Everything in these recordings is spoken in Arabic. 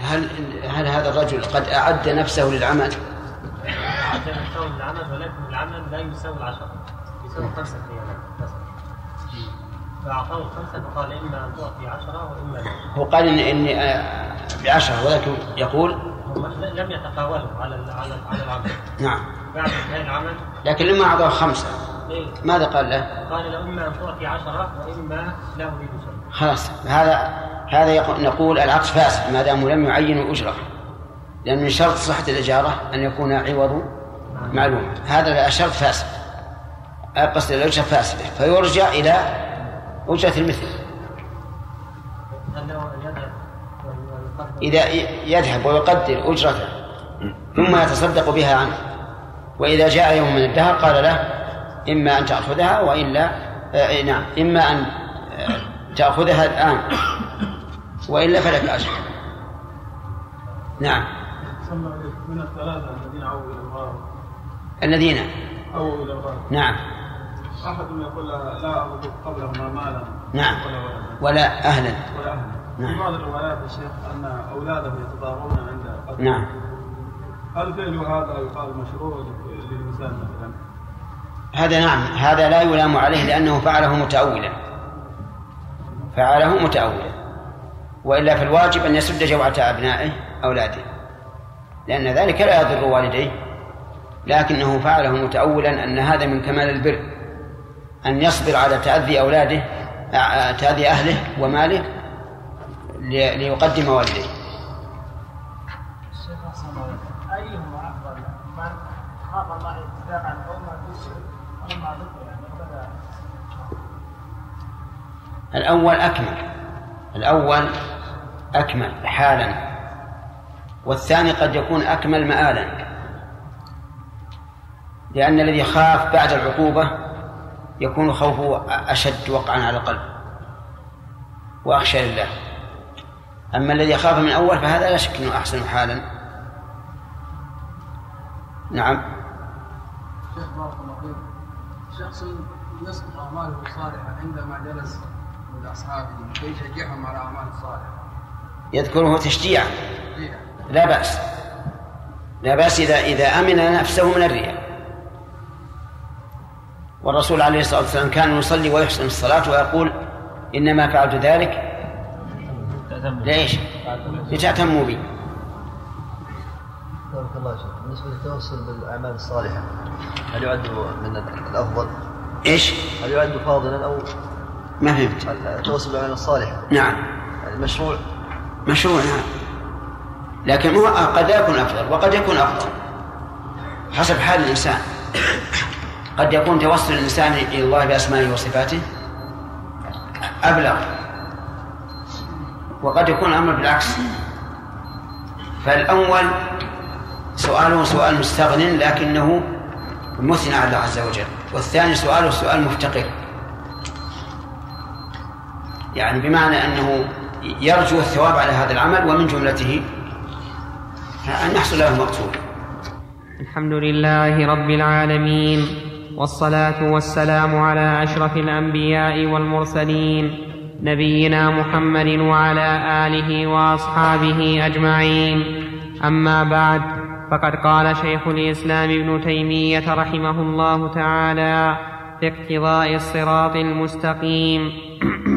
هل هل هذا الرجل قد أعد نفسه للعمل؟ أعد نفسه للعمل ولكن العمل لا يساوي العشرة يساوي خمسة ريالات فأعطاه الخمسة فقال إما أن تعطي عشرة وإما لا هو قال إن إني آه، بعشرة ولكن يقول لم يتقاولوا على على على العمل نعم بعد انتهاء العمل لكن لما أعطاه خمسة إيه؟ ماذا قال له؟ قال له إما أن تعطي عشرة وإما لا أريد شيء خلاص هذا هذا نقول العقد فاسد ما دام لم يعين الأجرة لأن من شرط صحة الإجارة أن يكون عوض معلوم. هذا شرط فاسد. قصد الأجرة فاسدة فيرجع إلى أجرة المثل. إذا يذهب ويقدر أجرته ثم يتصدق بها عنه. وإذا جاء يوم من الدهر قال له إما أن تأخذها وإلا آه نعم إما أن آه، تأخذها الآن. وإلا فلك أجر نعم. من الثلاثة الذين عووا إلى الغار الذين؟ عووا إلى الغار نعم. أحد يقول لا أرد قبلهما مالا نعم. ولا أهلا. ولا أهلا. نعم. في بعض الروايات يا شيخ أن أولادهم يتضارون عند قتل. نعم. هل فعل هذا يقال مشروع للإنسان مثلا؟ هذا نعم. هذا لا يلام عليه لأنه فعله متأولا. فعله متأولا. وإلا فالواجب أن يسد جوعة أبنائه أولاده. لأن ذلك لا يضر والديه. لكنه فعله متأولا أن هذا من كمال البر. أن يصبر على تأذي أولاده آ- تأذي أهله وماله لي- ليقدم والديه. أيهما أفضل؟ من خاف الله أو يعني الأول أكمل. الأول أكمل حالا. والثاني قد يكون أكمل مآلا. لأن الذي خاف بعد العقوبة يكون خوفه أشد وقعا على القلب. وأخشى لله. أما الذي خاف من أول فهذا لا شك أنه أحسن حالا. نعم. شيخ بارك الله فيك. شخص يصنع أعماله الصالحة عندما جلس مع أصحابه كي يشجعهم على الاعمال الصالحة؟ يذكره تشجيعا لا بأس. لا بأس إذا إذا أمن نفسه من الرياء. والرسول عليه الصلاة والسلام كان يصلي ويحسن الصلاة ويقول إنما فعلت ذلك ليش؟ لتأتموا بي. بارك الله شيخ بالنسبة للتوسل بالأعمال الصالحة هل يعد من الأفضل؟ إيش؟ هل يعد فاضلا أو ما فهمت. التوسل بالأعمال الصالحة؟ نعم. المشروع؟ مشروع نعم لكن هو قد لا يكون أفضل وقد يكون أفضل. حسب حال الإنسان. قد يكون توسل الإنسان إلى الله بأسمائه وصفاته أبلغ. وقد يكون الأمر بالعكس. فالأول سؤاله سؤال مستغن لكنه مثنى على الله عز وجل. والثاني سؤاله سؤال مفتقر. يعني بمعنى أنه يرجو الثواب على هذا العمل ومن جملته أن يحصل له المقصود الحمد لله رب العالمين والصلاة والسلام على أشرف الأنبياء والمرسلين نبينا محمد وعلى آله وأصحابه أجمعين. أما بعد فقد قال شيخ الإسلام ابن تيمية رحمه الله تعالى في اقتضاء الصراط المستقيم.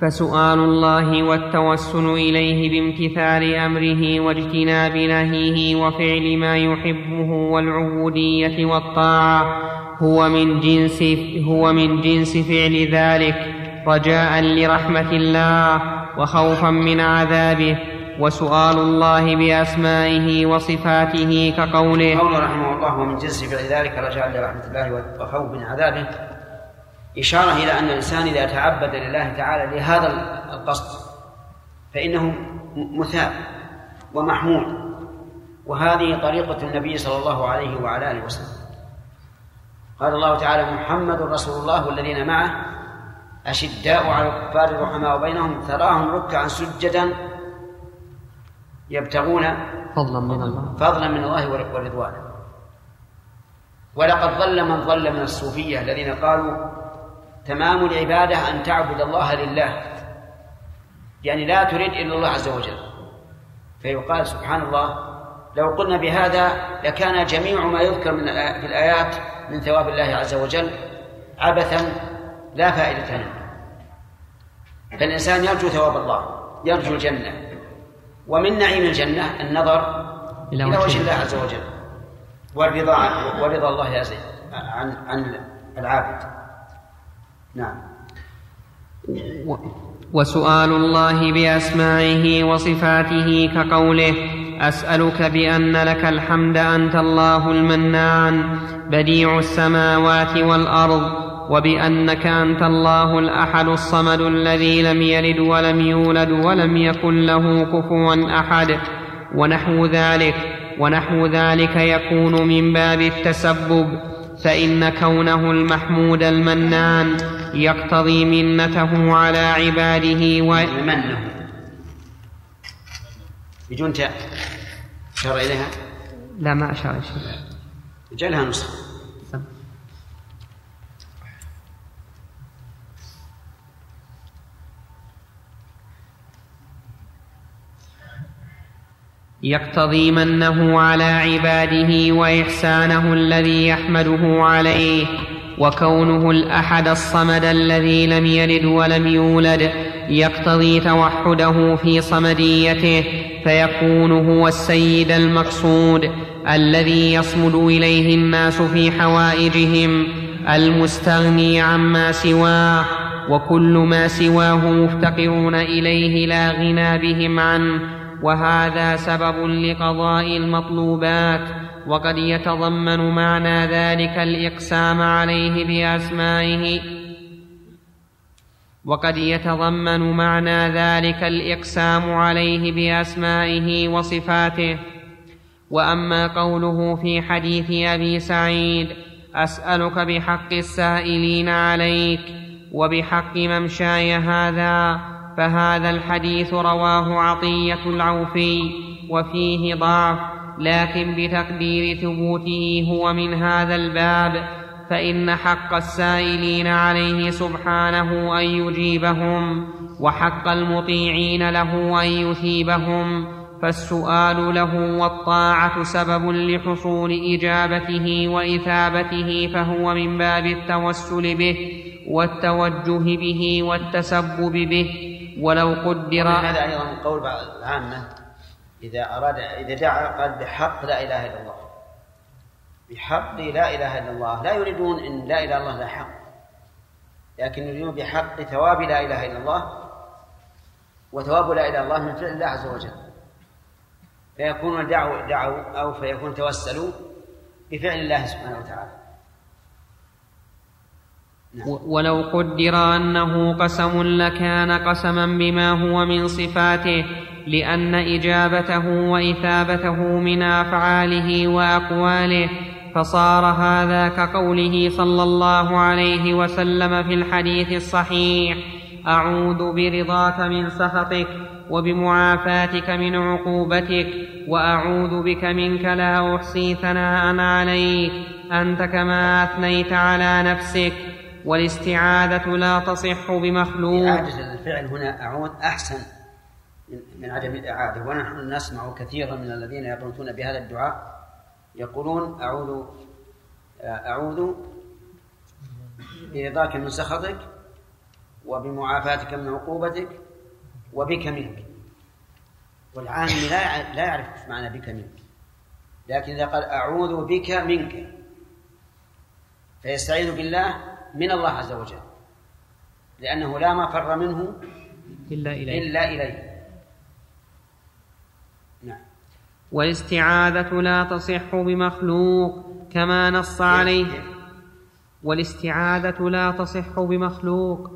فسؤال الله والتوسل إليه بامتثال أمره واجتناب نهيه وفعل ما يحبه والعبودية والطاعة هو من جنس هو من جنس فعل ذلك رجاء لرحمة الله وخوفا من عذابه وسؤال الله بأسمائه وصفاته كقوله قوله رحمه الله ومن جنس فعل ذلك رجاء لرحمة الله وخوف من عذابه إشارة إلى أن الإنسان إذا تعبد لله تعالى لهذا القصد فإنه مثاب ومحمود وهذه طريقة النبي صلى الله عليه وعلى آله وسلم. قال الله تعالى محمد رسول الله والذين معه أشداء على الكفار رحماء بينهم تراهم ركعا سجدا يبتغون فضلا من الله. فضلا من الله ورضوانه ولقد ضل من ضل من الصوفية الذين قالوا تمام العبادة أن تعبد الله لله. يعني لا تريد إلا الله عز وجل. فيقال سبحان الله لو قلنا بهذا لكان جميع ما يذكر من في الآيات من ثواب الله عز وجل عبثا لا فائدة له. فالإنسان يرجو ثواب الله يرجو الجنة. ومن نعيم الجنة النظر إلى وجه الله عز وجل. والرضا عن ورضا الله عز عن عن العابد. نعم. و- وسؤال الله بأسمائه وصفاته كقوله أسألك بأن لك الحمد أنت الله المنان بديع السماوات والأرض وبأنك أنت الله الأحد الصمد الذي لم يلد ولم يولد ولم يكن له كفوا أحد. ونحو ذلك ونحو ذلك يكون من باب التسبب فإن كونه المحمود المنان يقتضي منته على عباده و... منه بدون تاء أشار إليها؟ لا ما أشار شيء جعلها نسخة يقتضي منه على عباده وإحسانه الذي يحمده عليه. وكونه الأحد الصمد الذي لم يلد ولم يولد يقتضي توحده في صمديته فيكون هو السيد المقصود الذي يصمد إليه الناس في حوائجهم المستغني عما سواه وكل ما سواه مفتقرون إليه لا غنى بهم عنه. وهذا سبب لقضاء المطلوبات وقد يتضمن معنى ذلك الإقسام عليه بأسمائه. وقد يتضمن معنى ذلك الإقسام عليه بأسمائه وصفاته. وأما قوله في حديث أبي سعيد أسألك بحق السائلين عليك وبحق ممشاي هذا فهذا الحديث رواه عطية العوفي وفيه ضعف لكن بتقدير ثبوته هو من هذا الباب فإن حق السائلين عليه سبحانه أن يجيبهم وحق المطيعين له أن يثيبهم فالسؤال له والطاعة سبب لحصول إجابته وإثابته فهو من باب التوسل به والتوجه به والتسبب به. ولو قدر هذا أيضا قول العامة إذا أراد إذا دعا قال بحق لا إله إلا الله. بحق لا إله إلا الله. لا يريدون أن لا إله إلا الله لا حق. لكن يريدون بحق ثواب لا إله إلا الله وثواب لا إله إلا الله من فعل الله عز وجل. فيكون دعوا دعوا أو فيكون توسلوا بفعل الله سبحانه وتعالى. ولو قدر أنه قسم لكان قسما بما هو من صفاته لأن إجابته وإثابته من أفعاله وأقواله فصار هذا كقوله صلى الله عليه وسلم في الحديث الصحيح أعوذ برضاك من سخطك وبمعافاتك من عقوبتك وأعوذ بك منك لا أحصي ثناء عليك أنت كما أثنيت على نفسك والاستعاذة لا تصح بمخلوق. إعادة الفعل هنا أعود أحسن. من- عدم الإعادة. ونحن نسمع كثيرا من الذين يقنطون بهذا الدعاء يقولون أعوذ أعوذ برضاك من سخطك وبمعافاتك من عقوبتك وبك منك. والعالم لا لا يعرف معنى بك منك. لكن إذا قال أعوذ بك منك فيستعيذ بالله من الله عز وجل لأنه لا مفر منه إلا إليه إلا إليه نعم والاستعاذة لا تصح بمخلوق كما نص عليه. والاستعاذة لا تصح بمخلوق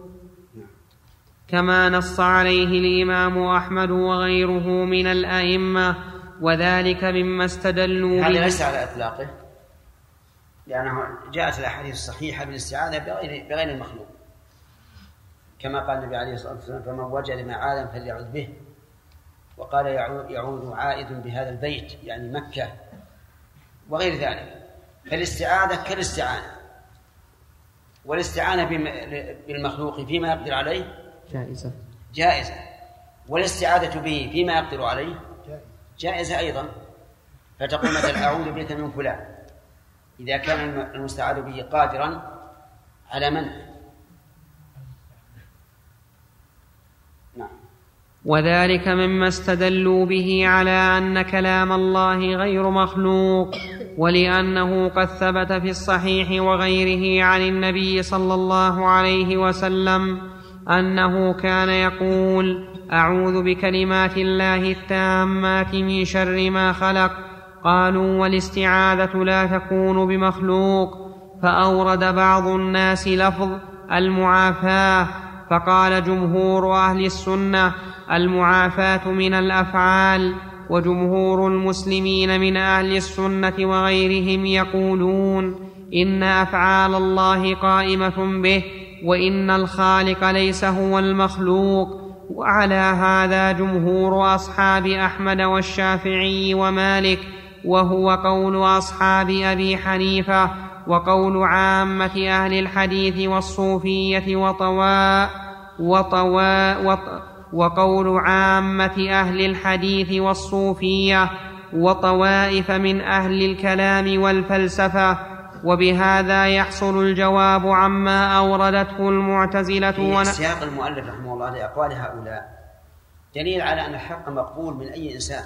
كما نص عليه الإمام أحمد وغيره من الأئمة وذلك مما استدلوا هذا به ليس على إطلاقه لأنه جاءت الأحاديث الصحيحة بالاستعاذة بغير بغير المخلوق. كما قال النبي عليه الصلاة والسلام فمن وجد معاذا فليعوذ به. وقال يعو- يعوذ عائد بهذا البيت يعني مكة وغير ذلك. فالاستعاذة كالاستعانة. والاستعانة بالمخلوق فيما يقدر عليه؟ جائزة. جائزة. والاستعاذة به فيما يقدر عليه؟ جائزة. أيضا. فتقول مثلا أعوذ بك من فلان. إذا كان المستعاذ به قادرا على منع. وذلك مما استدلوا به على أن كلام الله غير مخلوق ولأنه قد ثبت في الصحيح وغيره عن النبي صلى الله عليه وسلم أنه كان يقول أعوذ بكلمات الله التامات من شر ما خلق. قالوا والاستعاذة لا تكون بمخلوق. فأورد بعض الناس لفظ المعافاة فقال جمهور أهل السنة المعافاة من الأفعال وجمهور المسلمين من أهل السنة وغيرهم يقولون إن أفعال الله قائمة به وإن الخالق ليس هو المخلوق. وعلى هذا جمهور أصحاب أحمد والشافعي ومالك وهو قول أصحاب أبي حنيفة وقول عامة أهل الحديث والصوفية وطواء وطواء وط وقول عامة أهل الحديث والصوفية وطوائف من أهل الكلام والفلسفة وبهذا يحصل الجواب عما أوردته المعتزلة في. سياق المؤلف رحمه الله لأقوال هؤلاء دليل على أن الحق مقبول من أي إنسان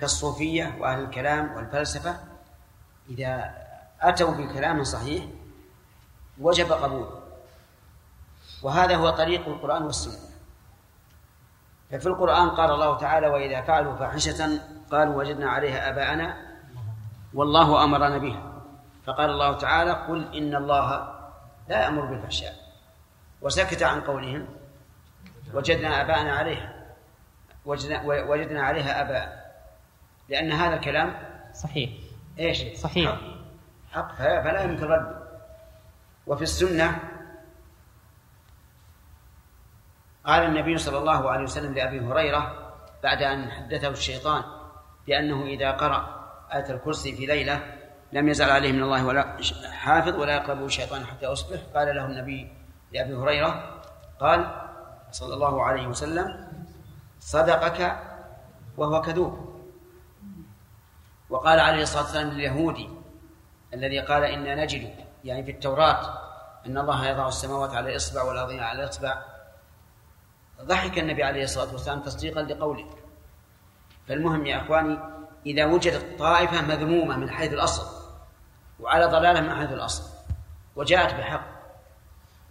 كالصوفية وأهل الكلام والفلسفة إذا أتوا بكلام صحيح وجب قبوله وهذا هو طريق القرآن والسنة. ففي القرآن قال الله تعالى وإذا فعلوا فاحشة قالوا وجدنا عليها آباءنا والله أمرنا بها. فقال الله تعالى قل إن الله لا يأمر بالفحشاء. وسكت عن قولهم وجدنا آباءنا عليها وجدنا, وجدنا عليها آباء. لأن هذا الكلام صحيح. إيش؟ صحيح. حق, فلا يمكن رده وفي السنة قال النبي صلى الله عليه وسلم لأبي هريرة بعد أن حدثه الشيطان بأنه إذا قرأ آية الكرسي في ليلة لم يزل عليه من الله ولا حافظ ولا يقربه الشيطان حتى يصبح. قال له النبي لأبي هريرة قال صلى الله عليه وسلم صدقك وهو كذوب. وقال عليه الصلاة والسلام لليهودي الذي قال إنا نجد يعني في التوراة أن الله يضع السماوات على الإصبع والأرض على الإصبع ضحك النبي عليه الصلاة والسلام تصديقا لقوله. فالمهم يا إخواني إذا وجدت طائفة مذمومة من حيث الأصل وعلى ضلالة من حيث الأصل وجاءت بحق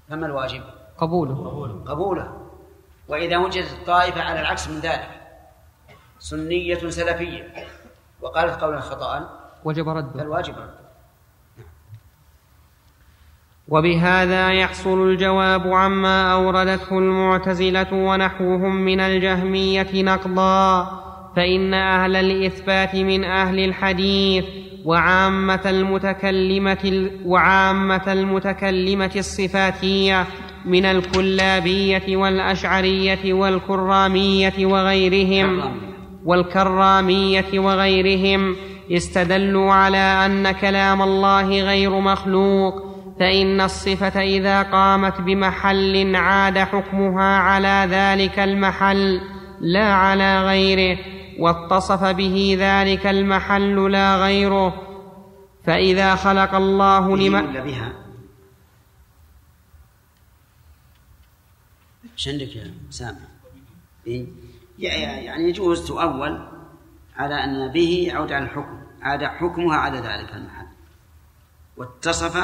فما الواجب؟ قبوله. قبوله. وإذا وجدت طائفة على العكس من ذلك سنية سلفية وقالت قولا خطأ وجب رده فالواجب رد. وبهذا يحصل الجواب عما أوردته المعتزلة ونحوهم من الجهمية نقضا فإن أهل الإثبات من أهل الحديث وعامة المتكلمة وعامة المتكلمة الصفاتية من الكلابية والأشعرية والكرامية وغيرهم والكرامية وغيرهم استدلوا على أن كلام الله غير مخلوق. فإن الصفة إذا قامت بمحل عاد حكمها على ذلك المحل لا على غيره واتصف به ذلك المحل لا غيره فإذا خلق الله لما بها إيش عندك يا سامع؟ إيه؟ يعني يجوز تؤول على أن به يعود على الحكم عاد حكمها على ذلك المحل واتصف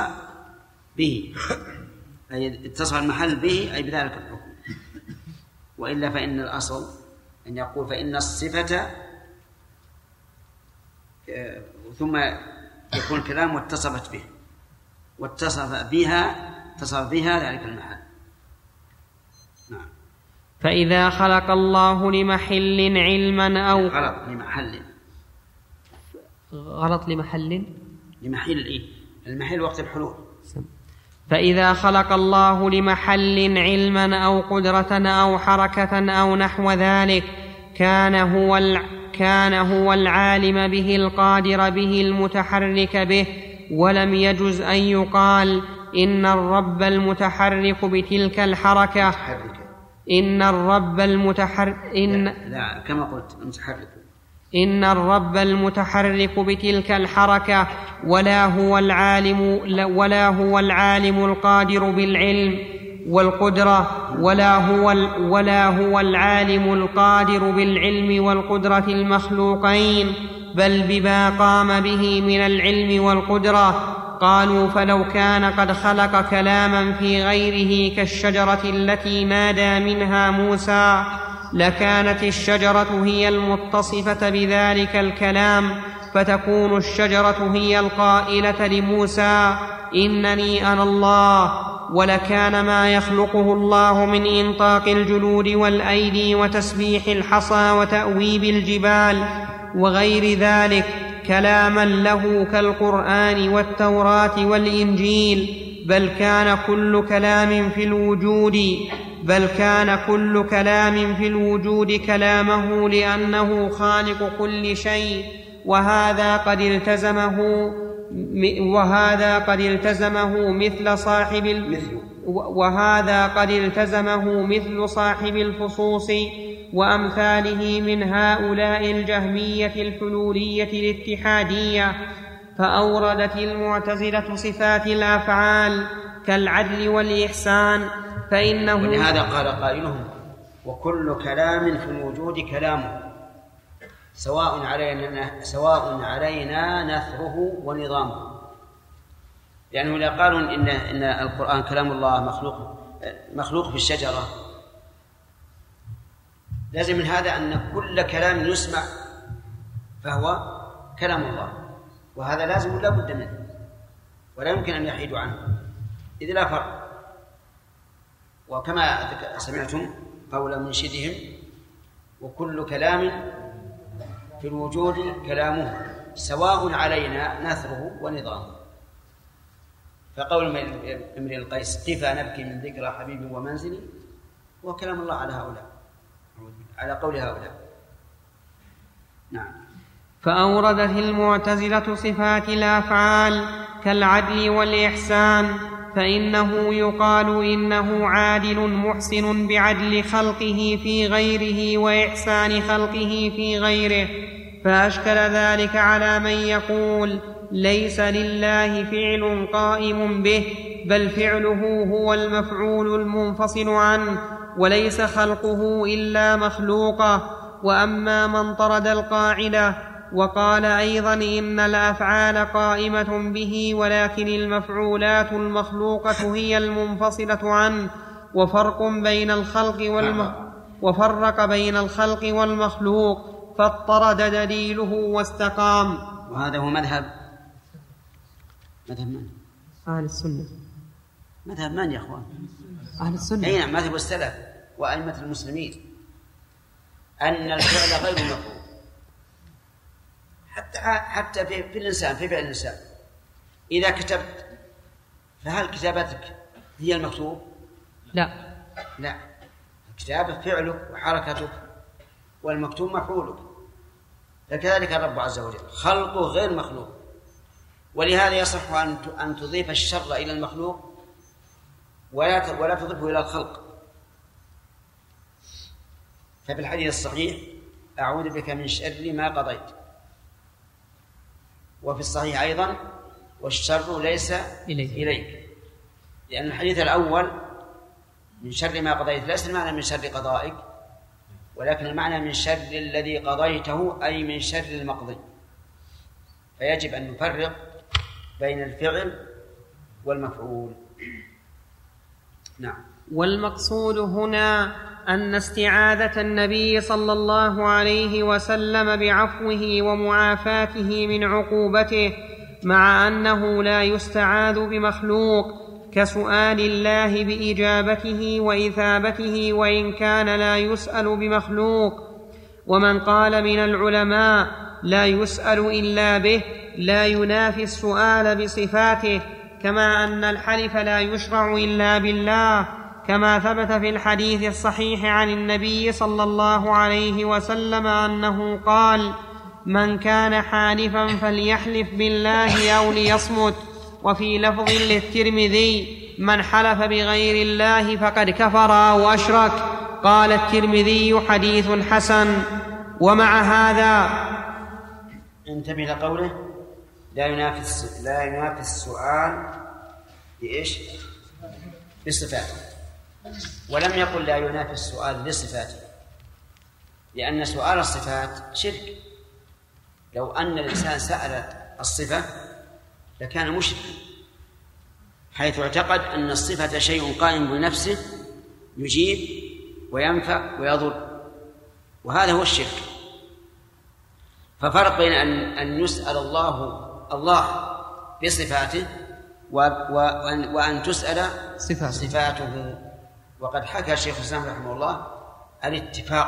به. أي اتصف المحل به أي بذلك الحكم. وإلا فإن الأصل أن يقول فإن الصفة آه، ثم يكون الكلام واتصفت به. واتصف بها اتصف بها ذلك المحل. نعم. فإذا خلق الله لمحل علما أو غلط لمحل. غلط لمحل؟ لمحل إيه؟ المحل وقت الحلول. فإذا خلق الله لمحل علما أو قدرة أو حركة أو نحو ذلك كان هو الع... كان هو العالم به القادر به المتحرك به. ولم يجز أن يقال إن الرب المتحرك بتلك الحركة. إن الرب المتحر إن لا كما قلت المتحرك إن الرب المتحرك بتلك الحركة ولا هو العالم ولا هو العالم القادر بالعلم والقدرة ولا هو ولا هو العالم القادر بالعلم والقدرة المخلوقين بل بما قام به من العلم والقدرة. قالوا فلو كان قد خلق كلاما في غيره كالشجرة التي نادى منها موسى لكانت الشجرة هي المتصفة بذلك الكلام فتكون الشجرة هي القائلة لموسى إنني أنا الله ولكان ما يخلقه الله من إنطاق الجلود والأيدي وتسبيح الحصى وتأويب الجبال وغير ذلك كلاما له كالقرآن والتوراة والإنجيل. بل كان كل كلام في الوجود بل كان كل كلام في الوجود كلامه لأنه خالق كل شيء وهذا قد التزمه وهذا قد التزمه مثل صاحب وهذا قد التزمه مثل صاحب الفصوص وأمثاله من هؤلاء الجهمية الحلولية الاتحادية فأوردت المعتزلة صفات الأفعال كالعدل والإحسان فإنه ولهذا قال قائلهم وكل كلام في الوجود كلامه سواء علينا سواء علينا نثره ونظامه. لأنه إذا قالوا إن إن القرآن كلام الله مخلوق مخلوق في الشجرة. لازم من هذا أن كل كلام يسمع فهو كلام الله. وهذا لازم لا بد منه؟ ولا يمكن أن يحيدوا عنه. إذ لا فرق. وكما سمعتم قول منشدهم وكل كلام في الوجود كلامه سواء علينا نثره ونظامه. فقول امرئ القيس قفا نبكي من ذكرى حبيب ومنزلي؟ هو كلام الله على هؤلاء. على قول هؤلاء. نعم. فأوردت المعتزلة صفات الأفعال كالعدل والإحسان فإنه يقال إنه عادل محسن بعدل خلقه في غيره وإحسان خلقه في غيره فأشكل ذلك على من يقول ليس لله فعل قائم به بل فعله هو المفعول المنفصل عنه وليس خلقه إلا مخلوقه وأما من طرد القاعدة وقال أيضا إن الأفعال قائمة به ولكن المفعولات المخلوقة هي المنفصلة عنه وفرق بين الخلق والم... وفرق بين الخلق والمخلوق فاضطرد دليله واستقام. وهذا هو مذهب مذهب من؟ أهل السنة. مذهب من يا أخوان؟ أهل السنة. أي نعم مذهب السلف وأئمة المسلمين. أن الفعل غير مفعول. حتى حتى في, في الإنسان في فعل الإنسان. إذا كتبت فهل كتابتك هي المكتوب؟ لا. لا. الكتابة فعلك وحركتك والمكتوب مفعولك. فكذلك الرب عز وجل. خلقه غير مخلوق. ولهذا يصح أن أن تضيف الشر إلى المخلوق ولا ولا تضيفه إلى الخلق. ففي الحديث الصحيح أعوذ بك من شر ما قضيت. وفي الصحيح أيضا والشر ليس إليك, إليك. لأن الحديث الأول من شر ما قضيت ليس المعنى من شر قضائك ولكن المعنى من شر الذي قضيته أي من شر المقضي. فيجب أن نفرق بين الفعل والمفعول. نعم. والمقصود هنا أن استعاذة النبي صلى الله عليه وسلم بعفوه ومعافاته من عقوبته مع أنه لا يستعاذ بمخلوق كسؤال الله بإجابته وإثابته وإن كان لا يسأل بمخلوق. ومن قال من العلماء لا يسأل إلا به لا ينافي السؤال بصفاته كما أن الحلف لا يشرع إلا بالله. كما ثبت في الحديث الصحيح عن النبي صلى الله عليه وسلم أنه قال من كان حالفا فليحلف بالله أو ليصمت وفي لفظ للترمذي من حلف بغير الله فقد كفر أو أشرك قال الترمذي حديث حسن ومع هذا انتبه لقوله لا ينافس لا ينافس السؤال بإيش؟ بصفاته ولم يقل لا ينافي السؤال لصفاته لأن سؤال الصفات شرك. لو أن الإنسان سأل الصفة لكان مشركا حيث اعتقد أن الصفة شيء قائم بنفسه يجيب وينفع ويضر وهذا هو الشرك. ففرق بين أن أن يسأل الله الله بصفاته وأن, وأن تسأل صفاته. صفاته. وقد حكى شيخ الإسلام رحمه الله الاتفاق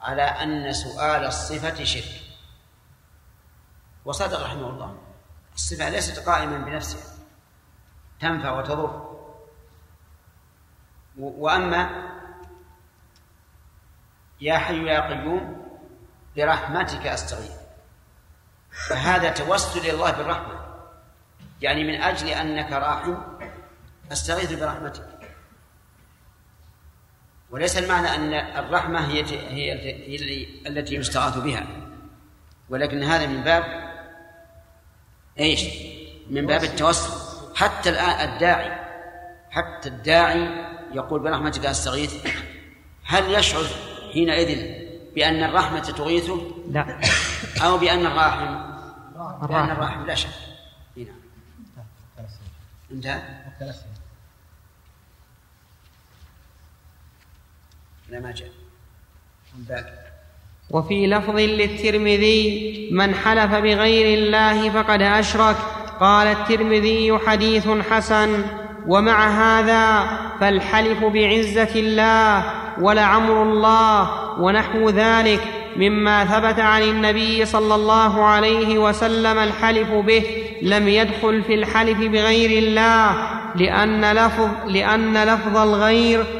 على أن سؤال الصفة شرك. وصدق رحمه الله. الصفة ليست قائما بنفسها. تنفع وتضر. وأما يا حي يا قيوم برحمتك أستغيث. فهذا توسل إلى الله بالرحمة. يعني من أجل أنك راحم أستغيث برحمتك. وليس المعنى أن الرحمة هي هي هي التي يستغاث بها. ولكن هذا من باب إيش؟ من باب التوسل. حتى الآن الداعي حتى الداعي يقول برحمتك أستغيث. هل يشعر حينئذ بأن الرحمة تغيثه لا. أو بأن الراحم بأن الراحم الراحم لا شك. إي نعم. انتهى؟ لا ما جاء. باقي وفي لفظ للترمذي من حلف بغير الله فقد أشرك قال الترمذي حديث حسن ومع هذا فالحلف بعزة الله ولعمر الله ونحو ذلك مما ثبت عن النبي صلى الله عليه وسلم الحلف به لم يدخل في الحلف بغير الله لأن لفظ, لأن لفظ الغير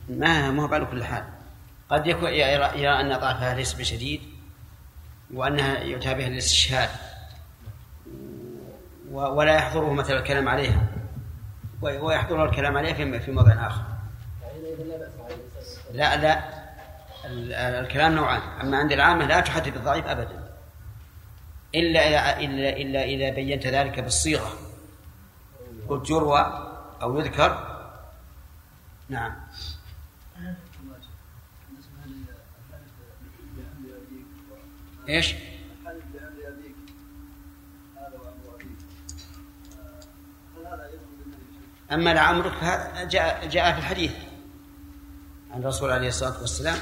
ما ما هو على كل حال. قد يكون يرى, أن ضعفها ليس بشديد وأنها يؤتى بها الاستشهاد ولا يحضره مثلا الكلام عليها. ويحضره الكلام عليها في في موضع آخر. لا لا. لا ال- الكلام نوعان. أما عند العامة لا تحدث بالضعيف أبدا. إلا إذا إلا إلا إذا بينت ذلك بالصيغة. قلت يروى أو يذكر. نعم إيش؟ الحلف بأمر أبيك هذا وأمر أبيك هل هذا يدخل بالنبي أما لعمرك جاء جاء في الحديث عن الرسول عليه الصلاة والسلام.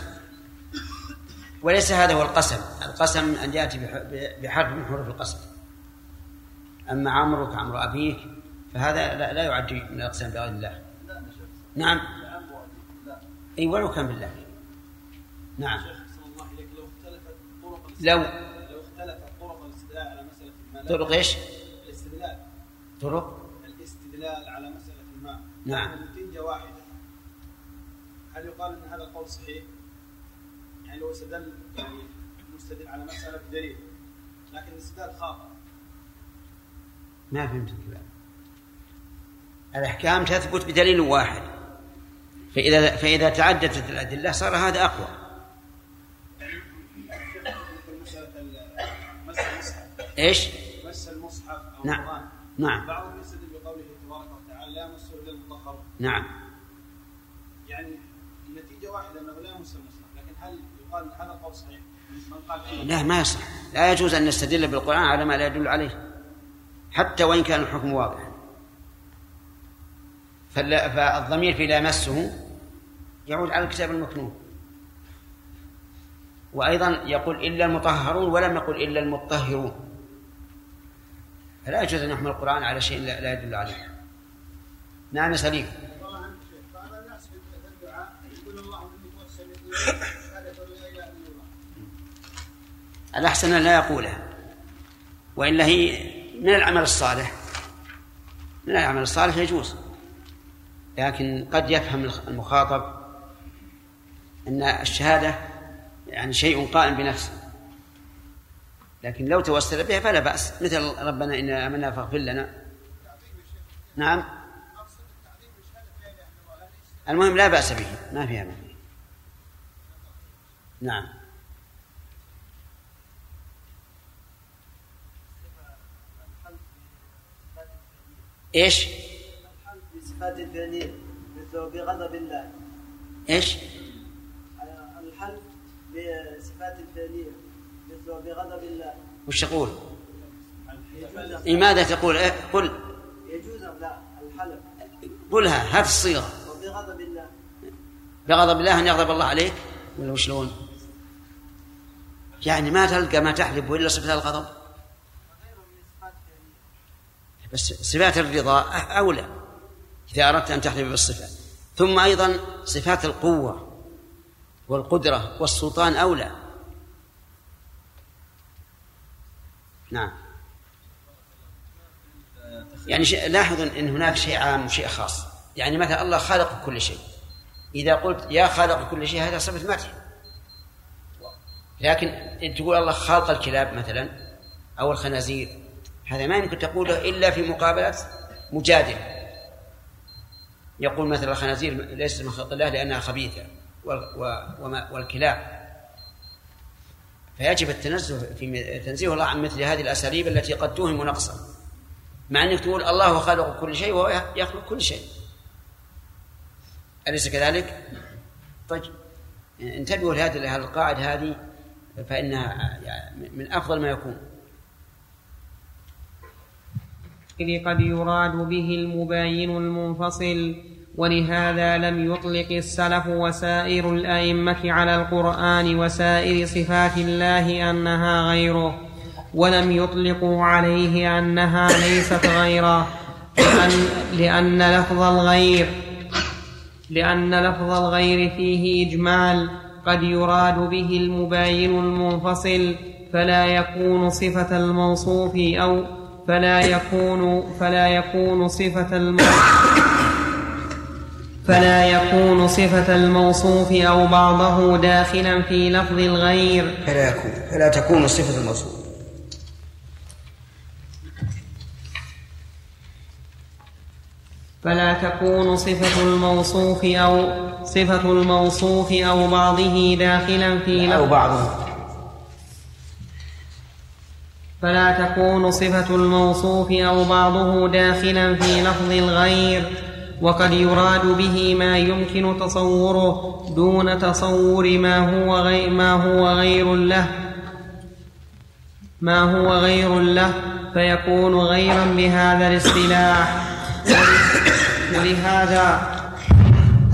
وليس هذا هو القسم. القسم أن يأتي بح- بحرف من حروف القسم. أما عمرك عمرو أبيك فهذا لا, لا يعد من الأقسام بغير الله. نعم. أي ولو كان بالله. نعم صلى الله عليك لو اختلفت طرق الاستدلال لو لو اختلفت طرق الاستدلال على مسألة ما طرق إيش؟ الاستدلال. طرق؟ الاستدلال على مسألة ما نعم. النتيجة واحدة هل يقال أن هذا القول صحيح؟ يعني لو استدل يعني المستدل على مسألة بدليل لكن الاستدلال خاطئ. ما فهمت الكلام. الأحكام تثبت بدليل واحد. فإذا فإذا تعددت الأدلة صار هذا أقوى مثل مسألة ال- مس المصحف إيش؟ مس المصحف أو نعم. القرآن. نعم. بعضهم يستدل بقوله تبارك وتعالى لا يمسه إلا المطهر. نعم. يعني النتيجة واحدة أنه لا يمس المصحف لكن هل يقال هذا القول صحيح؟ من قال فيه لا ما يصح. لا يجوز أن نستدل بالقرآن على ما لا يدل عليه حتى وإن كان الحكم واضحا. فال- فالضمير في لا يمسه يعود على الكتاب المكنون. وأيضا يقول إلا المطهرون ولم يقل إلا المطهرون فلا يجوز أن نحمل القرآن على شيء لا يدل عليه. نعم سليم. الأحسن أن لا يقولها وإلا هي من العمل الصالح. من العمل الصالح يجوز. لكن قد يفهم المخاطب أن الشهادة يعني شيء قائم بنفسه. لكن لو توسل بها فلا بأس. مثل ربنا إنا آمنا فاغفر لنا. نعم. المهم لا بأس به. ما فيها ما فيه نعم. إيش؟ بصفات مثل بغضب الله. إيش؟ الحلف بصفات مثل بغضب الله وش تقول؟ إيه ماذا تقول؟ إيه قل يجوز لا الحلف قلها هات الصيغة وبغضب الله بغضب الله أن يغضب الله عليك ولا وشلون؟ يعني ما تلقى ما تحلف إلا صفة الغضب بس صفات الرضا أولى إذا أردت أن تحلف بالصفة ثم أيضا صفات القوة والقدرة والسلطان أولى نعم. يعني لاحظوا إن هناك شيء عام وشيء خاص. يعني مثلا الله خالق كل شيء. إذا قلت يا خالق كل شيء هذا صفة مدح. لكن إن تقول الله خالق الكلاب مثلا أو الخنازير هذا ما يمكن تقوله إلا في مقابلة مجادل. يقول مثلا الخنازير ليست من خلق الله لأنها خبيثة والكلاب فيجب التنزه في تنزيه الله عن مثل هذه الأساليب التي قد توهم نقصا. مع أنك تقول الله خالق كل شيء وهو يخلق كل شيء. أليس كذلك؟ طيب انتبهوا لهذه القاعدة هذه فإنها من أفضل ما يكون. إذ قد يراد به المباين المنفصل ولهذا لم يطلق السلف وسائر الأئمة على القرآن وسائر صفات الله أنها غيره ولم يطلقوا عليه أنها ليست غيره لأن, لأن لفظ الغير لأن لفظ الغير فيه إجمال قد يراد به المباين المنفصل فلا يكون صفة الموصوف أو فلا يكون فلا يكون صفة الموصوف فلا يكون صفة الموصوف أو بعضه داخلا في لفظ الغير. فلا يكون فلا تكون صفة الموصوف. فلا تكون صفة الموصوف أو صفة الموصوف أو بعضه داخلا في لفظ بعضهم فلا تكون صفة الموصوف أو بعضه داخلا في لفظ الغير. وقد يراد به ما يمكن تصوره دون تصور ما هو غير ما هو غير له. ما هو غير له فيكون غيرا بهذا الاصطلاح. ولهذا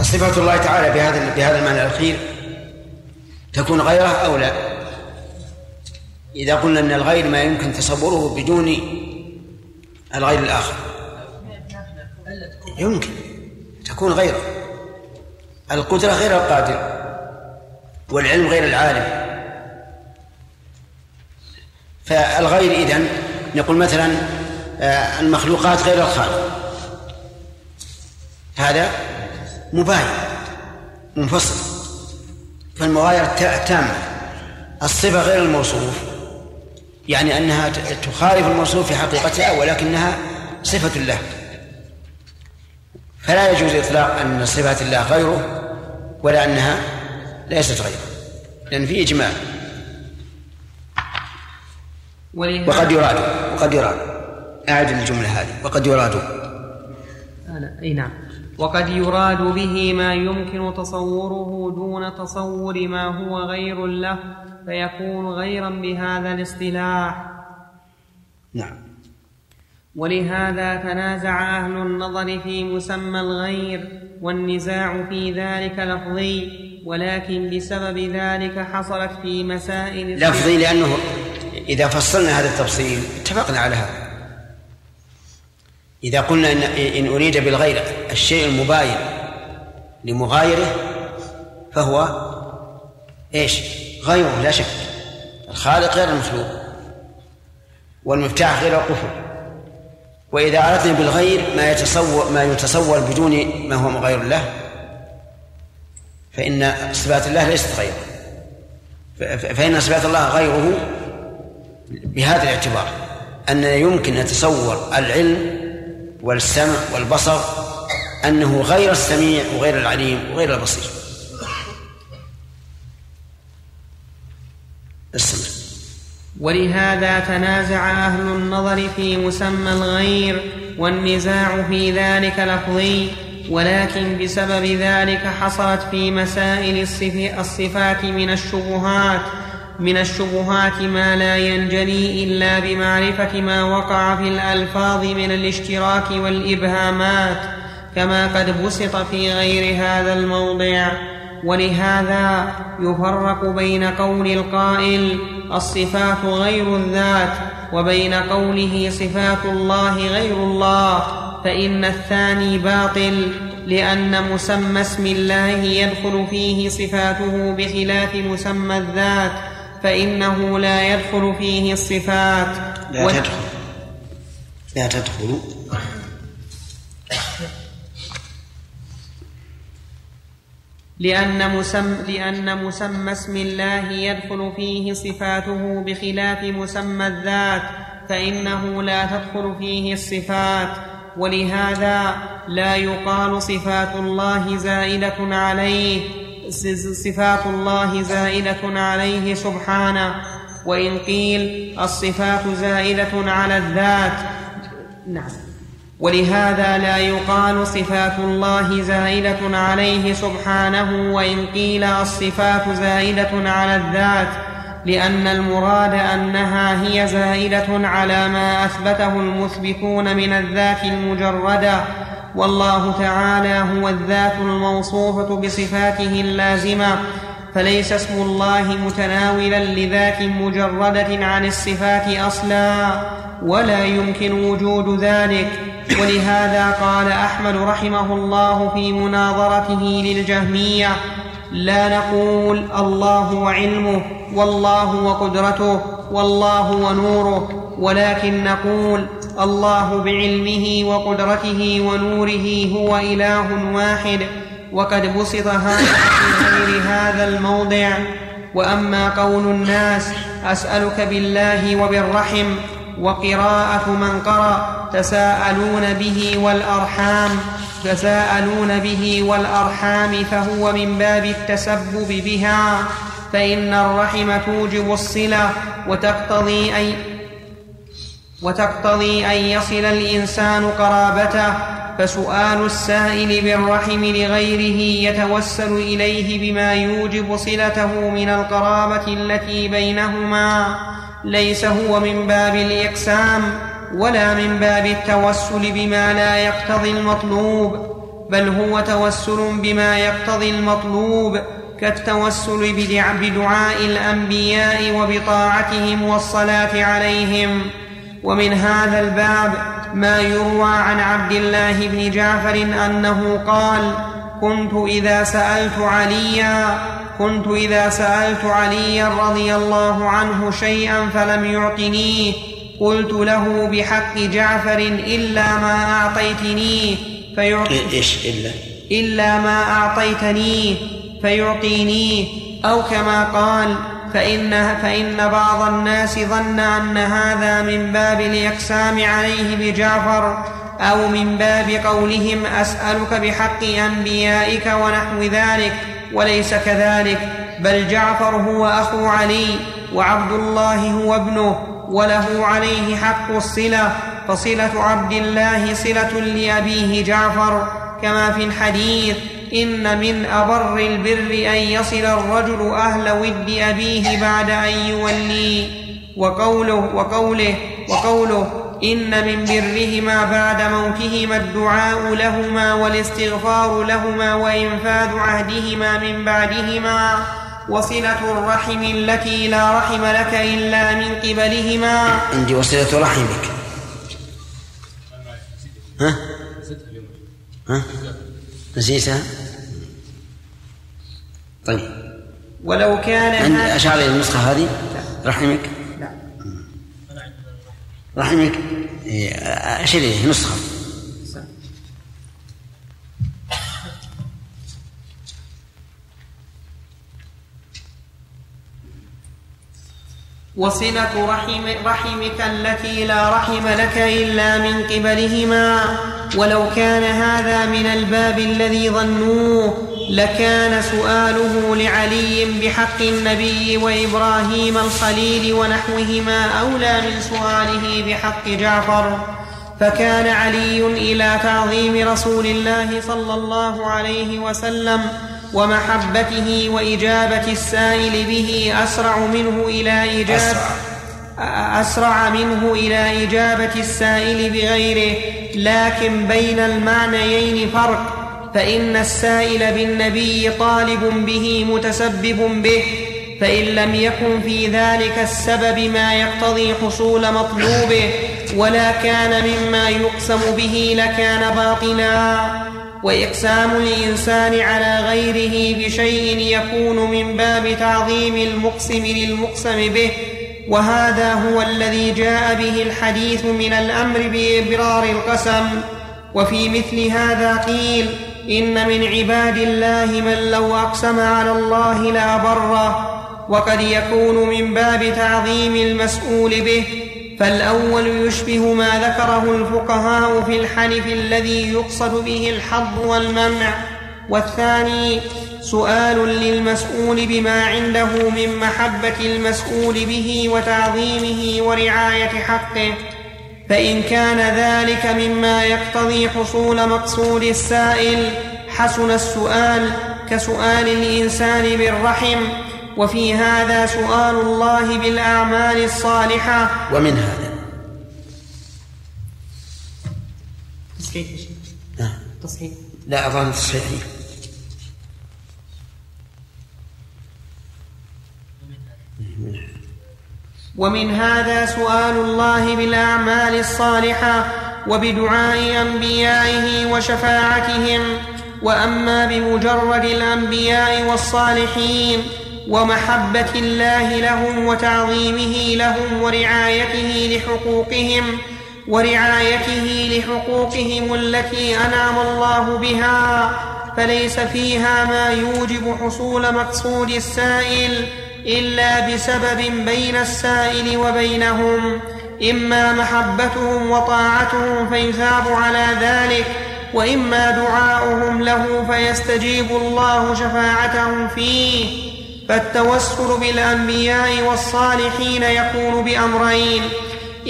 صفة الله تعالى بهذا بهذا المعنى الأخير تكون غيره أو لا. إذا قلنا أن الغير ما يمكن تصوره بدون الغير الآخر. يمكن. تكون غيره. القدرة غير القادر والعلم غير العالم. فالغير إذن نقول مثلا آه، المخلوقات غير الخالق. هذا مباين منفصل. فالمغايرة تا- تامة الصفة غير الموصوف. يعني أنها تخالف الموصوف في حقيقتها ولكنها صفة له. فلا يجوز إطلاق أن صفات الله غيره ولا أنها ليست غيره لأن في إجمال ولهذا وقد يراد وقد يراد. أعد الجملة هذه. وقد يراد. أي نعم. وقد يراد به ما يمكن تصوره دون تصور ما هو غير له فيكون غيرا بهذا الاصطلاح. نعم. ولهذا تنازع أهل النظر في مسمى الغير والنزاع في ذلك لفظي ولكن بسبب ذلك حصلت في مسائل لفظي لأنه إذا فصلنا هذا التفصيل اتفقنا على هذا. إذا قلنا إن, إن أريد بالغير الشيء المباين لمغايره فهو إيش؟ غيره لا شك. الخالق غير المخلوق والمفتاح غير القفل وإذا أردنا بالغير ما يتصور ما يتصور بدون ما هو غير الله فإن صفات الله ليست غيره. فإن صفات الله غيره بهذا الاعتبار أننا يمكن نتصور العلم والسمع والبصر أنه غير السميع وغير العليم وغير البصير. استمر ولهذا تنازع أهل النظر في مسمى الغير والنزاع في ذلك لفظي ولكن بسبب ذلك حصلت في مسائل الصفات من الشبهات من الشبهات ما لا ينجلي إلا بمعرفة ما وقع في الألفاظ من الاشتراك والإبهامات كما قد بسط في غير هذا الموضع. ولهذا يفرق بين قول القائل الصفات غير الذات وبين قوله صفات الله غير الله فإن الثاني باطل لأن مسمى اسم الله يدخل فيه صفاته بخلاف مسمى الذات فإنه لا يدخل فيه الصفات. لا تدخل. لا تدخل. لأن مسمى, لأن مسمى اسم الله يدخل فيه صفاته بخلاف مسمى الذات فإنه لا تدخل فيه الصفات. ولهذا لا يقال صفات الله زائدة عليه صفات الله زائدة عليه سبحانه. وإن قيل الصفات زائدة على الذات نعم. ولهذا لا يقال صفات الله زائدة عليه سبحانه وإن قيل الصفات زائدة على الذات لأن المراد أنها هي زائدة على ما أثبته المثبتون من الذات المجردة. والله تعالى هو الذات الموصوفة بصفاته اللازمة. فليس اسم الله متناولا لذات مجردة عن الصفات أصلا ولا يمكن وجود ذلك. ولهذا قال أحمد رحمه الله في مناظرته للجهمية لا نقول الله وعلمه والله وقدرته والله ونوره ولكن نقول الله بعلمه وقدرته ونوره هو إله واحد وقد بسط هذا في غير هذا الموضع. وأما قول الناس أسألك بالله وبالرحم وقراءة من قرأ تساءلون به والأرحام تساءلون به والأرحام فهو من باب التسبب بها فإن الرحم توجب الصلة وتقتضي أن وتقتضي أن يصل الإنسان قرابته فسؤال السائل بالرحم لغيره يتوسل إليه بما يوجب صلته من القرابة التي بينهما. ليس هو من باب الإقسام ولا من باب التوسل بما لا يقتضي المطلوب بل هو توسل بما يقتضي المطلوب كالتوسل بدعاء الأنبياء وبطاعتهم والصلاة عليهم. ومن هذا الباب ما يروى عن عبد الله بن جعفر أنه قال كنت إذا سألت عليا كنت إذا سألت عليا رضي الله عنه شيئا فلم يعطنيه قلت له بحق جعفر إلا ما اعطيتنيه فيعطي إيش إلا؟ إلا ما اعطيتنيه فيعطينيه أو كما قال فإن, فإن بعض الناس ظن أن هذا من باب الإقسام عليه بجعفر أو من باب قولهم أسألك بحق أنبيائك ونحو ذلك. وليس كذلك. بل جعفر هو أخو علي وعبد الله هو ابنه وله عليه حق الصلة فصلة عبد الله صلة لأبيه جعفر. كما في الحديث إن من أبر البر أن يصل الرجل أهل ود أبيه بعد أن يولي. وقوله وقوله وقوله إن من برهما بعد موتهما الدعاء لهما والاستغفار لهما وإنفاذ عهدهما من بعدهما وصلة الرحم التي لا رحم لك إلا من قبلهما عندي وصلة رحمك ها؟ ها؟ نسيتها؟ طيب ولو كان عند أشار إلى النسخة هذه رحمك رحمك إيه، أشير إليه نسخة. وصلة رحم رحمك التي لا رحم لك إلا من قبلهما ولو كان هذا من الباب الذي ظنوه لكان سؤاله لعلي بحق النبي وإبراهيم الخليل ونحوهما أولى من سؤاله بحق جعفر فكان علي إلى تعظيم رسول الله صلى الله عليه وسلم ومحبته وإجابة السائل به أسرع منه إلى إجابة أسرع. منه إلى إجابة السائل بغيره لكن بين المعنيين فرق. فإن السائل بالنبي طالب به متسبب به فإن لم يكن في ذلك السبب ما يقتضي حصول مطلوبه ولا كان مما يقسم به لكان باطلا وإقسام الإنسان على غيره بشيء يكون من باب تعظيم المقسم للمقسم به. وهذا هو الذي جاء به الحديث من الأمر بإبرار القسم. وفي مثل هذا قيل إن من عباد الله من لو أقسم على الله لابره وقد يكون من باب تعظيم المسؤول به فالأول يشبه ما ذكره الفقهاء في الحنف الذي يقصد به الحظ والمنع والثاني سؤال للمسؤول بما عنده من محبة المسؤول به وتعظيمه ورعاية حقه. فإن كان ذلك مما يقتضي حصول مقصود السائل حسن السؤال كسؤال الإنسان بالرحم وفي هذا سؤال الله بالأعمال الصالحة. ومن هذا؟ تصحيح يا شيخ. نعم. تصحيح. لا أظن تصحيح. ومن هذا سؤال الله بالأعمال الصالحة وبدعاء أنبيائه وشفاعتهم وأما بمجرد الأنبياء والصالحين ومحبة الله لهم وتعظيمه لهم ورعايته لحقوقهم ورعايته لحقوقهم التي أنعم الله بها فليس فيها ما يوجب حصول مقصود السائل إلا بسبب بين السائل وبينهم إما محبتهم وطاعتهم فيثاب على ذلك وإما دعاؤهم له فيستجيب الله شفاعتهم فيه. فالتوسل بالأنبياء والصالحين يكون بأمرين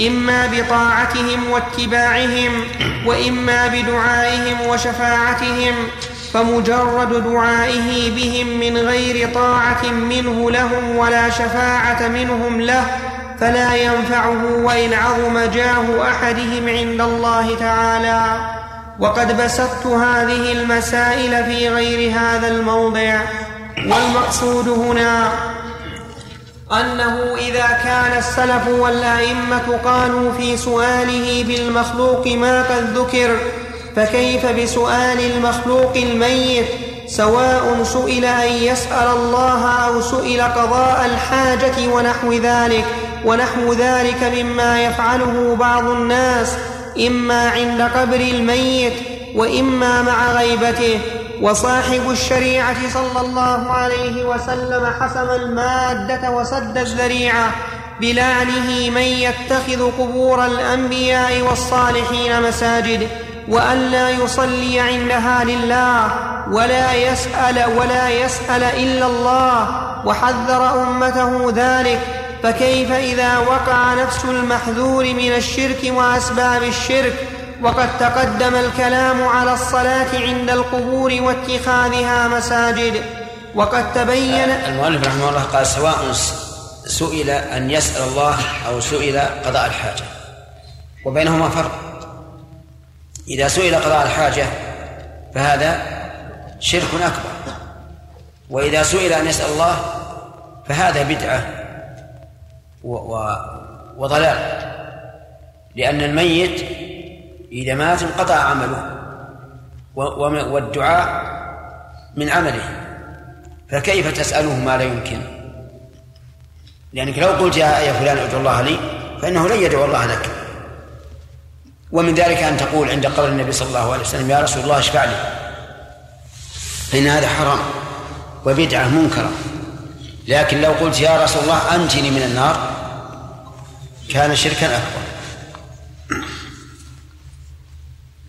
إما بطاعتهم واتباعهم وإما بدعائهم وشفاعتهم. فمجرد دعائه بهم من غير طاعة منه لهم ولا شفاعة منهم له فلا ينفعه وإن عظم جاه أحدهم عند الله تعالى. وقد بسطت هذه المسائل في غير هذا الموضع. والمقصود هنا أنه إذا كان السلف والأئمة قالوا في سؤاله بالمخلوق ما قد ذكر فكيف بسؤال المخلوق الميت؟ سواء سئل أن يسأل الله أو سئل قضاء الحاجة ونحو ذلك ونحو ذلك مما يفعله بعض الناس إما عند قبر الميت وإما مع غيبته. وصاحب الشريعة صلى الله عليه وسلم حسم المادة وسد الذريعة بلعنه من يتخذ قبور الأنبياء والصالحين مساجد. والا يصلي عندها لله ولا يسأل ولا يسأل إلا الله وحذر أمته ذلك فكيف إذا وقع نفس المحذور من الشرك وأسباب الشرك وقد تقدم الكلام على الصلاة عند القبور واتخاذها مساجد وقد تبين المؤلف رحمه الله قال سواء سئل أن يسأل الله أو سئل قضاء الحاجة. وبينهما فرق. إذا سئل قضاء الحاجة فهذا شرك أكبر. وإذا سئل أن يسأل الله فهذا بدعة و و وضلال. لأن الميت إذا مات انقطع عمله والدعاء من عمله. فكيف تسأله ما لا يمكن؟ لأنك لو قلت يا فلان ادعو الله لي فإنه لن يدعو الله لك. ومن ذلك أن تقول عند قول النبي صلى الله عليه وسلم يا رسول الله اشفع لي. فإن هذا حرام وبدعة منكرة. لكن لو قلت يا رسول الله أنجني من النار كان شركا أكبر.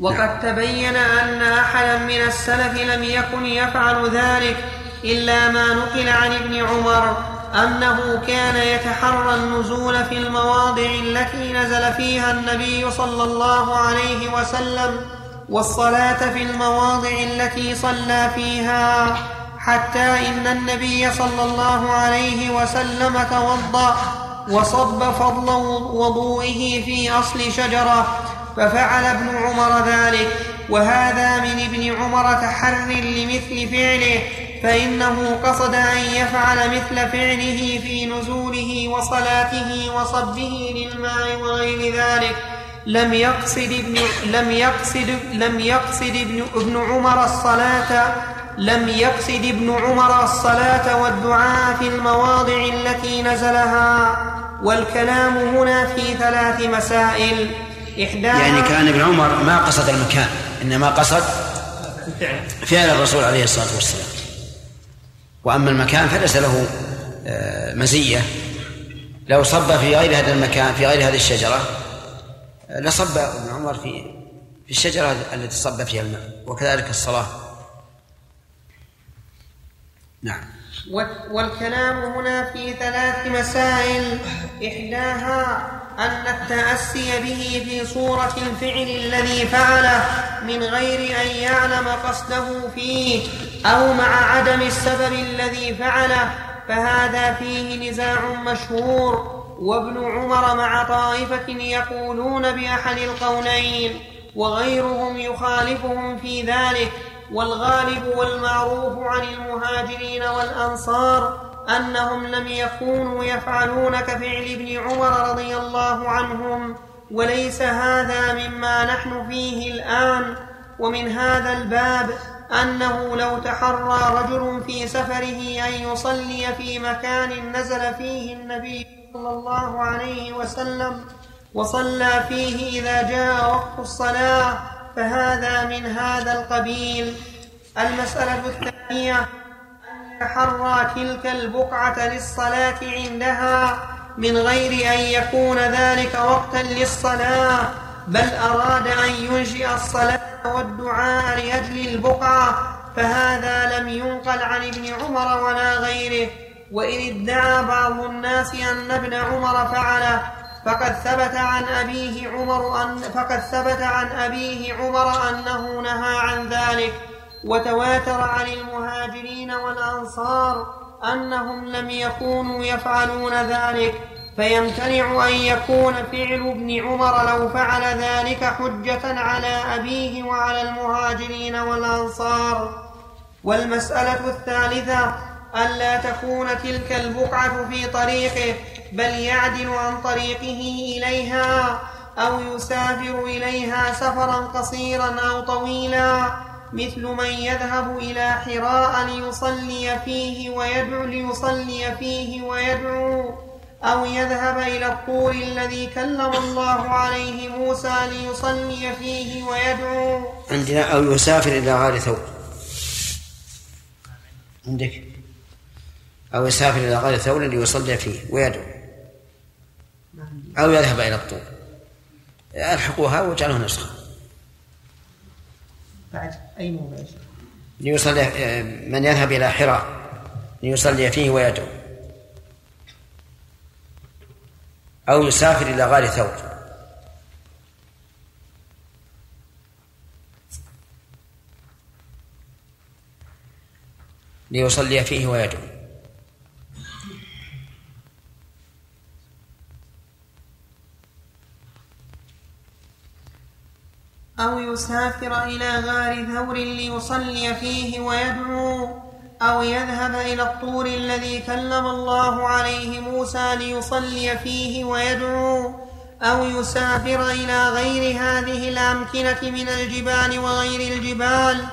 وقد تبين أن أحدا من السلف لم يكن يفعل ذلك إلا ما نقل عن ابن عمر. أنه كان يتحرى النزول في المواضع التي نزل فيها النبي صلى الله عليه وسلم والصلاة في المواضع التي صلى فيها حتى إن النبي صلى الله عليه وسلم توضأ وصب فضل وضوئه في أصل شجرة ففعل ابن عمر ذلك. وهذا من ابن عمر تحر لمثل فعله. فإنه قصد أن يفعل مثل فعله في نزوله وصلاته وصبه للماء وغير ذلك. لم يقصد ابن لم يقصد لم يقصد ابن ابن عمر الصلاة لم يقصد ابن عمر الصلاة والدعاء في المواضع التي نزلها. والكلام هنا في ثلاث مسائل. إحداها يعني كان ابن عمر ما قصد المكان إنما قصد فعل الرسول عليه الصلاة والسلام. وأما المكان فليس له آه، مزية. لو صب في غير هذا المكان في غير هذه الشجرة آه، لصب ابن عمر في في الشجرة التي صب فيها الماء وكذلك الصلاة. نعم. والكلام هنا في ثلاث مسائل إحداها أن التأسي به في صورة الفعل الذي فعله من غير أن يعلم قصده فيه أو مع عدم السبب الذي فعله فهذا فيه نزاع مشهور. وابن عمر مع طائفة يقولون بأحد القولين وغيرهم يخالفهم في ذلك والغالب والمعروف عن المهاجرين والأنصار. أنهم لم يكونوا يفعلون كفعل ابن عمر رضي الله عنهم وليس هذا مما نحن فيه الآن. ومن هذا الباب أنه لو تحرى رجل في سفره أن يصلي في مكان نزل فيه النبي صلى الله عليه وسلم وصلى فيه إذا جاء وقت الصلاة فهذا من هذا القبيل. المسألة الثانية يتحرى تلك البقعة للصلاة عندها من غير أن يكون ذلك وقتا للصلاة بل أراد أن ينشئ الصلاة والدعاء لأجل البقعة فهذا لم ينقل عن ابن عمر ولا غيره. وإن ادعى بعض الناس أن ابن عمر فعله فقد ثبت عن أبيه عمر أن فقد ثبت عن أبيه عمر أنه نهى عن ذلك. وتواتر عن المهاجرين والأنصار أنهم لم يكونوا يفعلون ذلك فيمتنع أن يكون فعل ابن عمر لو فعل ذلك حجة على أبيه وعلى المهاجرين والأنصار. والمسألة الثالثة ألا تكون تلك البقعة في طريقه بل يعدل عن طريقه إليها أو يسافر إليها سفرا قصيرا أو طويلا. مثل من يذهب إلى حراء ليصلي فيه ويدعو ليصلي فيه ويدعو أو يذهب إلى الطور الذي كلم الله عليه موسى ليصلي فيه ويدعو. عندنا أو يسافر إلى غار ثور. عندك. أو يسافر إلى غار ثور ليصلي فيه ويدعو. أو يذهب إلى الطور. ألحقوها واجعلوها نسخة. بعد أي موضع ليصلي من يذهب إلى حراء ليصلي فيه ويدعو أو يسافر إلى غار ثور. ليصلي فيه ويدعو أو يسافر إلى غار ثور ليصلي فيه ويدعو أو يذهب إلى الطور الذي كلم الله عليه موسى ليصلي فيه ويدعو أو يسافر إلى غير هذه الأمكنة من الجبال وغير الجبال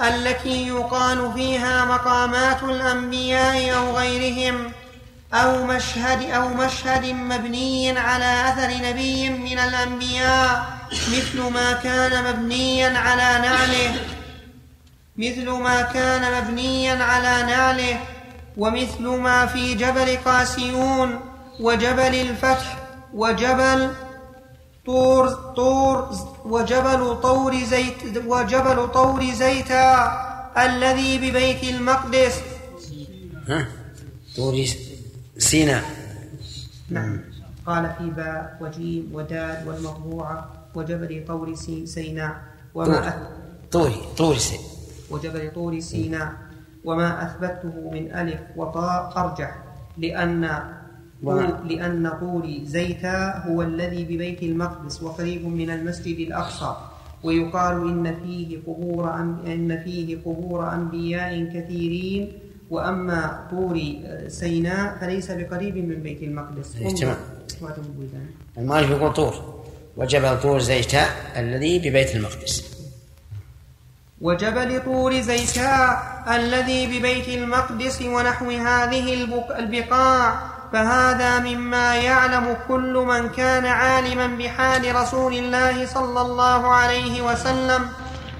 التي يقال فيها مقامات الأنبياء أو غيرهم أو مشهد أو مشهد مبني على أثر نبي من الأنبياء. مثل ما كان مبنيا على نعله مثل ما كان مبنيا على نعله ومثل ما في جبل قاسيون وجبل الفتح وجبل طور طور وجبل طور زيت وجبل طور زيتا الذي ببيت المقدس. ها؟ طور سيناء نعم. قال في باء وجيم ودال والمطبوعة وجبل طور سي- سيناء طور. وما أث- طوري طور سي. وجبل طور سيناء وما أثبته من ألف وطاء أرجح لأن لأن طور زيتا هو الذي ببيت المقدس وقريب من المسجد الأقصى ويقال إن فيه قبور إن فيه قبور أنبياء كثيرين وأما طور سيناء فليس بقريب من بيت المقدس. إيه،. وعدم البلدان. المؤلف يقول طور. وجبل طور زيتاء الذي ببيت المقدس. وجبل طور زيتاء الذي ببيت المقدس ونحو هذه البق- البقاع. فهذا مما يعلم كل من كان عالما بحال رسول الله صلى الله عليه وسلم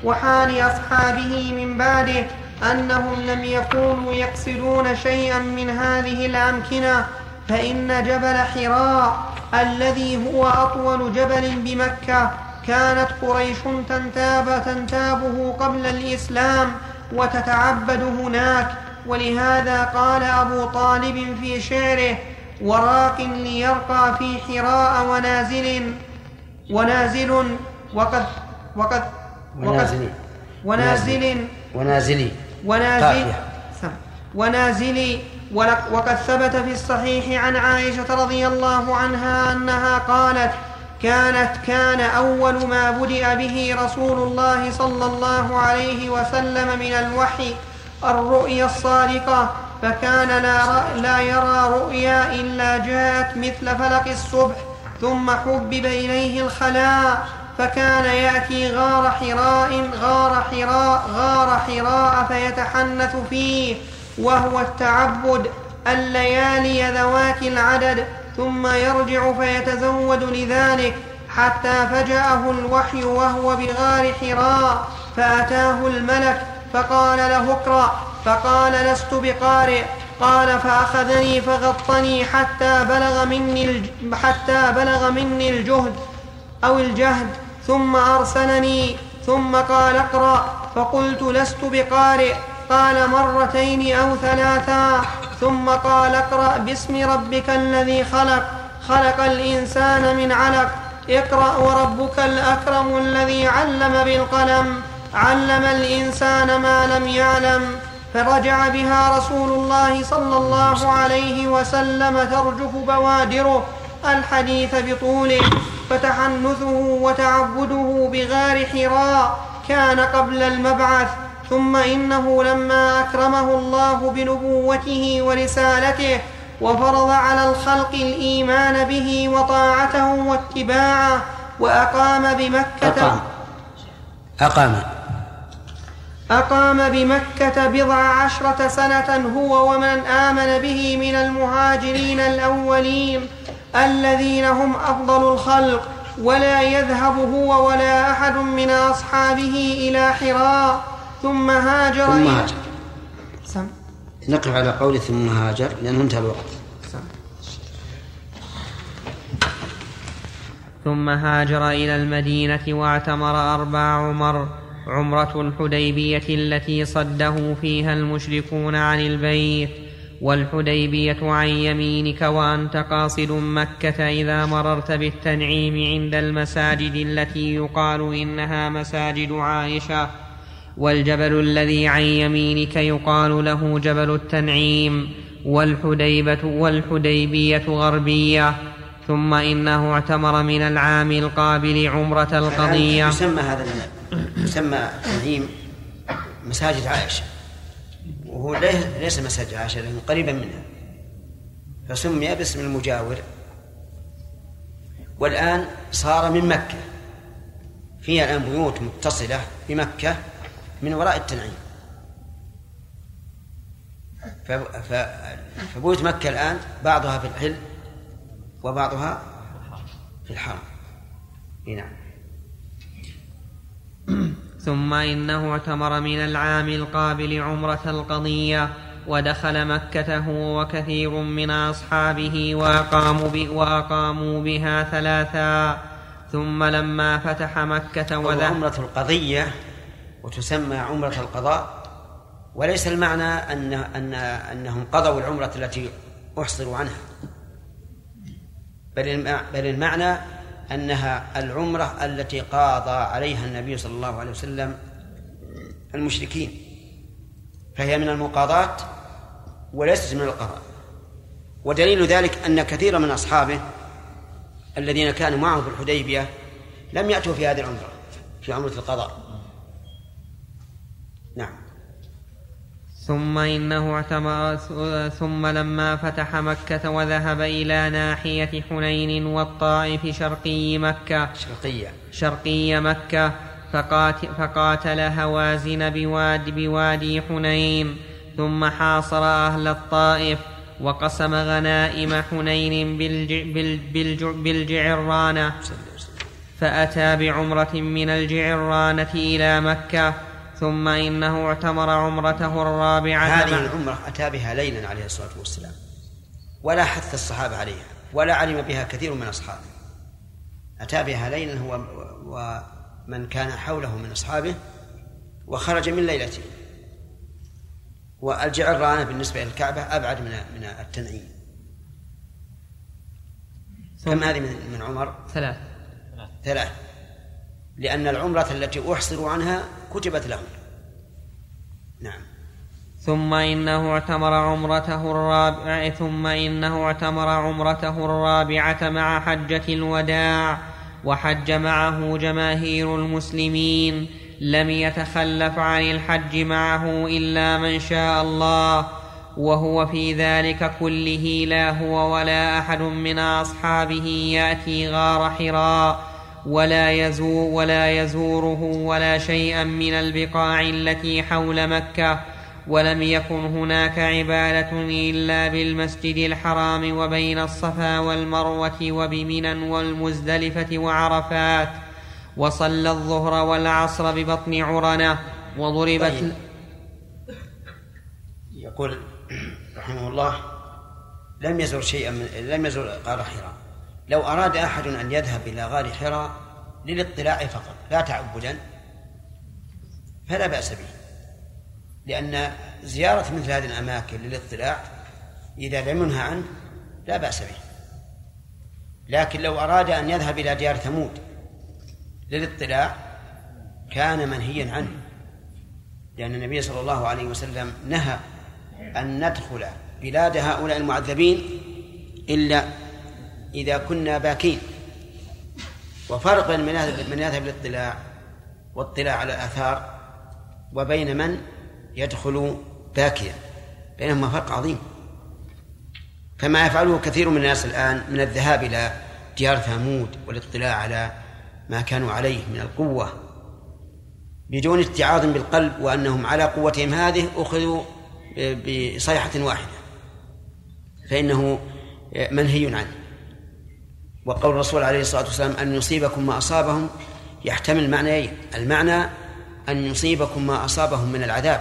وحال أصحابه من بعده أنهم لم يكونوا يقصدون شيئا من هذه الأمكنة. فإن جبل حراء الذي هو أطول جبل بمكة. كانت قريش تنتاب تنتابه قبل الإسلام وتتعبد هناك. ولهذا قال أبو طالب في شعره وراق ليرقى في حراء ونازل ونازل وقد وقد ونازلي. ونازل ونازلي. ونازل قافية. وقد ثبت في الصحيح عن عائشة رضي الله عنها أنها قالت كانت كان أول ما بدأ به رسول الله صلى الله عليه وسلم من الوحي الرؤيا الصادقة فكان لا, لا يرى رؤيا إلا جاءت مثل فلق الصبح ثم حبب إليه الخلاء فكان يأتي غار حراء غار حراء غار حراء فيتحنث فيه. وهو التعبد الليالي ذوات العدد ثم يرجع فيتزود لذلك حتى فجأه الوحي وهو بغار حراء فأتاه الملك فقال له اقرأ فقال لست بقارئ قال فأخذني فغطني حتى بلغ مني. حتى بلغ مني الجهد أو الجهد ثم أرسلني ثم قال اقرأ فقلت لست بقارئ قال مرتين أو ثلاثا ثم قال اقرأ باسم ربك الذي خلق خلق الإنسان من علق اقرأ وربك الأكرم الذي علم بالقلم علم الإنسان ما لم يعلم. فرجع بها رسول الله صلى الله عليه وسلم ترجف بوادره الحديث بطوله فتحنثه وتعبده بغار حراء كان قبل المبعث. ثم إنه لما أكرمه الله بنبوته ورسالته وفرض على الخلق الإيمان به وطاعته واتباعه وأقام بمكة أقام. أقام. أقام بمكة بضع عشرة سنة هو ومن آمن به من المهاجرين الأولين الذين هم أفضل الخلق ولا يذهب هو ولا أحد من أصحابه إلى حراء. ثم هاجر ثم هاجر سم. نقف على قول ثم هاجر لأنه انتهى الوقت سم. ثم هاجر إلى المدينة واعتمر أربع عمر عمرة الحديبية التي صده فيها المشركون عن البيت والحديبية عن يمينك وأنت قاصد مكة إذا مررت بالتنعيم عند المساجد التي يقال إنها مساجد عائشة والجبل الذي عن يمينك يقال له جبل التنعيم والحديبة والحديبية غربية ثم إنه اعتمر من العام القابل عمرة القضية. يسمى هذا يسمى تنعيم مساجد عائشة. وهو ليس مساجد عائشة لأنه قريبا منها. فسمي باسم المجاور. والآن صار من مكة. فيها الآن بيوت متصلة بمكة. من وراء التنعيم. فبيوت مكة الآن بعضها في الحل وبعضها في الحرم. نعم. ثم إنه اعتمر من العام القابل عمرة القضية ودخل مكة هو وكثير من أصحابه وأقاموا, ب وأقاموا بها ثلاثا. ثم لما فتح مكة وذهب عمرة القضية وتسمى عمرة القضاء وليس المعنى أن أن أنهم قضوا العمرة التي أحصروا عنها. بل بل المعنى أنها العمرة التي قاضى عليها النبي صلى الله عليه وسلم المشركين. فهي من المقاضاة وليست من القضاء. ودليل ذلك أن كثيرا من أصحابه الذين كانوا معه في الحديبية لم يأتوا في هذه العمرة في عمرة القضاء. نعم. ثم إنه اعتمر ثم لما فتح مكة وذهب إلى ناحية حنين والطائف شرقي مكة. شرقية. شرقي مكة. فقات فقاتل هوازن بواد بوادي حنين. ثم حاصر أهل الطائف. وقسم غنائم حنين بالج بالج بالج بالجعرانة. فأتى بعمرة من الجعرانة إلى مكة. ثم إنه اعتمر عمرته الرابعة هذه العمرة أتى بها ليلا عليه الصلاة والسلام. ولا حث الصحابة عليها ولا علم بها كثير من أصحابه. أتى بها ليلا هو ومن كان حوله من أصحابه وخرج من ليلته. والجعرانة بالنسبة إلى الكعبة أبعد من من التنعيم. كم هذه من من عمر؟ ثلاث. ثلاث. لأن العمرة التي أحصروا عنها كتبت لهم نعم. ثم إنه اعتمر عمرته الرابعة ثم إنه اعتمر عمرته الرابعة مع حجة الوداع وحج معه جماهير المسلمين. لم يتخلف عن الحج معه إلا من شاء الله وهو في ذلك كله لا هو ولا أحد من أصحابه يأتي غار حراء. ولا يزور ولا يزوره ولا شيئا من البقاع التي حول مكة. ولم يكن هناك عبادة إلا بالمسجد الحرام وبين الصفا والمروة وبمنى والمزدلفة وعرفات. وصلى الظهر والعصر ببطن عرنة وضربت طيب. يقول رحمه الله لم يزر شيئا من لم يزر غار حراء لو أراد أحد أن يذهب إلى غار حراء للاطلاع فقط لا تعبدا فلا بأس به. لأن زيارة مثل هذه الأماكن للاطلاع إذا لم ينهى عنه لا بأس به. لكن لو أراد أن يذهب إلى ديار ثمود للاطلاع كان منهيا عنه. لأن النبي صلى الله عليه وسلم نهى أن ندخل بلاد هؤلاء المعذبين إلا إذا كنا باكين. وفرق بين من من يذهب للاطلاع واطلاع على الآثار وبين من يدخل باكيا. بينهما فرق عظيم. كما يفعله كثير من الناس الآن من الذهاب إلى ديار ثمود والاطلاع على ما كانوا عليه من القوة. بدون اتعاظ بالقلب وأنهم على قوتهم هذه أخذوا بصيحة واحدة. فإنه منهي عنه. وقول الرسول عليه الصلاة والسلام أن يصيبكم ما أصابهم يحتمل معنيين المعنى أن يصيبكم ما أصابهم من العذاب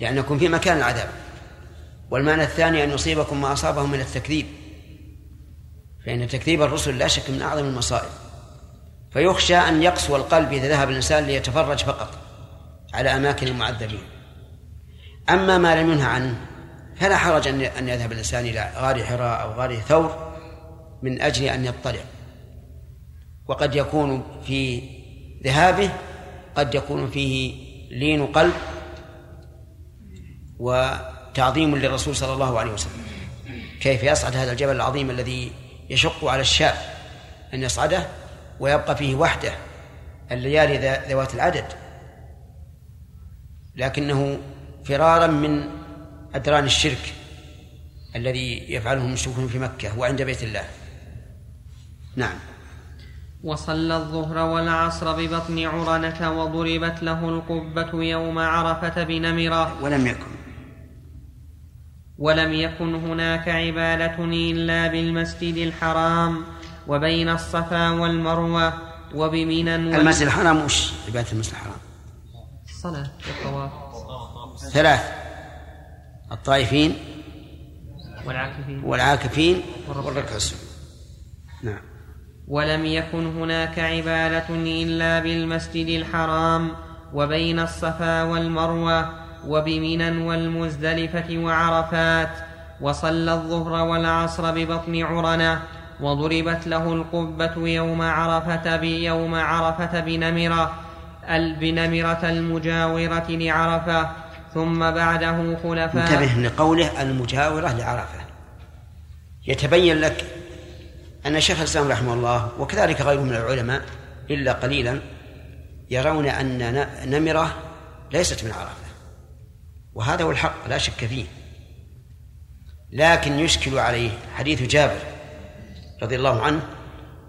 لأنكم في مكان العذاب. والمعنى الثاني أن يصيبكم ما أصابهم من التكذيب فإن تكذيب الرسل لا شك من أعظم المصائب. فيخشى أن يقسو القلب إذا ذهب الإنسان ليتفرج فقط على أماكن المعذبين. أما ما لم ينهى عنه فلا حرج أن يذهب الإنسان إلى غار حراء أو غار ثور من أجل أن يطلع. وقد يكون في ذهابه قد يكون فيه لين قلب وتعظيم للرسول صلى الله عليه وسلم. كيف يصعد هذا الجبل العظيم الذي يشق على الشاب أن يصعده ويبقى فيه وحده الليالي ذوات العدد. لكنه فرارا من أدران الشرك الذي يفعله المشركون في مكة وعند بيت الله. نعم. وصلى الظهر والعصر ببطن عرنة وضربت له القبة يوم عرفة بنمرة ولم يكن. ولم يكن هناك عبادة إلا بالمسجد الحرام وبين الصفا والمروة وبمنى المسجد الحرام وش عبادة المسجد الحرام؟ الصلاة والطواف. ثلاث. الطائفين والعاكفين. والعاكفين. والركع السجود. نعم. ولم يكن هناك عبادة إلا بالمسجد الحرام وبين الصفا والمروة وبمنى والمزدلفة وعرفات وصلى الظهر والعصر ببطن عرنة وضربت له القبة يوم عرفة بيوم عرفة بنمرة ال- بنمرة المجاورة لعرفة ثم بعده خلفاء. انتبه لقوله المجاورة لعرفة. يتبين لك أن شيخ الإسلام رحمه الله وكذلك غيره من العلماء إلا قليلا يرون أن نمرة ليست من عرفة وهذا هو الحق لا شك فيه. لكن يشكل عليه حديث جابر رضي الله عنه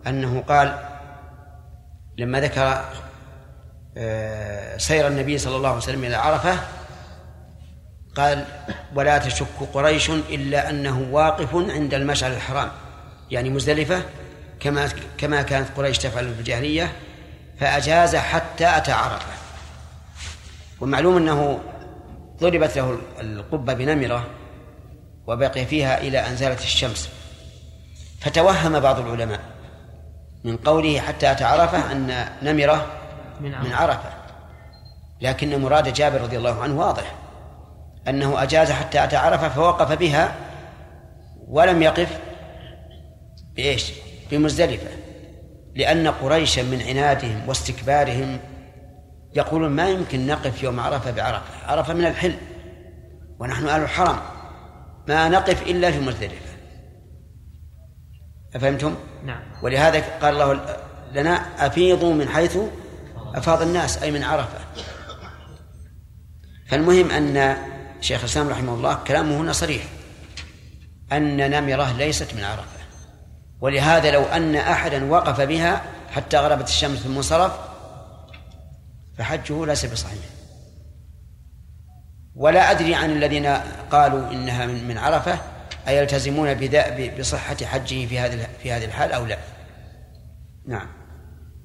أنه قال لما ذكر آه، سير النبي صلى الله عليه وسلم إلى عرفة قال ولا تشك قريش إلا أنه واقف عند المشعر الحرام. يعني مزدلفة كما كما كانت قريش تفعل في الجاهلية فأجاز حتى أتى عرفة. ومعلوم أنه ضربت له القبة بنمرة وبقي فيها إلى أن زالت الشمس. فتوهم بعض العلماء من قوله حتى أتى عرفة أن نمرة من عرفة. لكن مراد جابر رضي الله عنه واضح. أنه أجاز حتى أتى عرفة فوقف بها ولم يقف بإيش؟ بمزدلفة. لأن قريشا من عنادهم واستكبارهم يقولون ما يمكن نقف يوم عرفة بعرفة. عرفة من الحل ونحن أهل الحرم. ما نقف إلا في مزدلفة. أفهمتم؟ نعم. ولهذا قال الله لنا أفيضوا من حيث أفاض الناس أي من عرفة. فالمهم أن شيخ الإسلام رحمه الله كلامه هنا صريح. أن نمرة ليست من عرفة. ولهذا لو أن أحدا وقف بها حتى غربت الشمس في المنصرف فحجه ليس بصحيح. ولا أدري عن الذين قالوا إنها من عرفة أيلتزمون بصحة حجه في هذه في هذه الحال أو لا؟ نعم.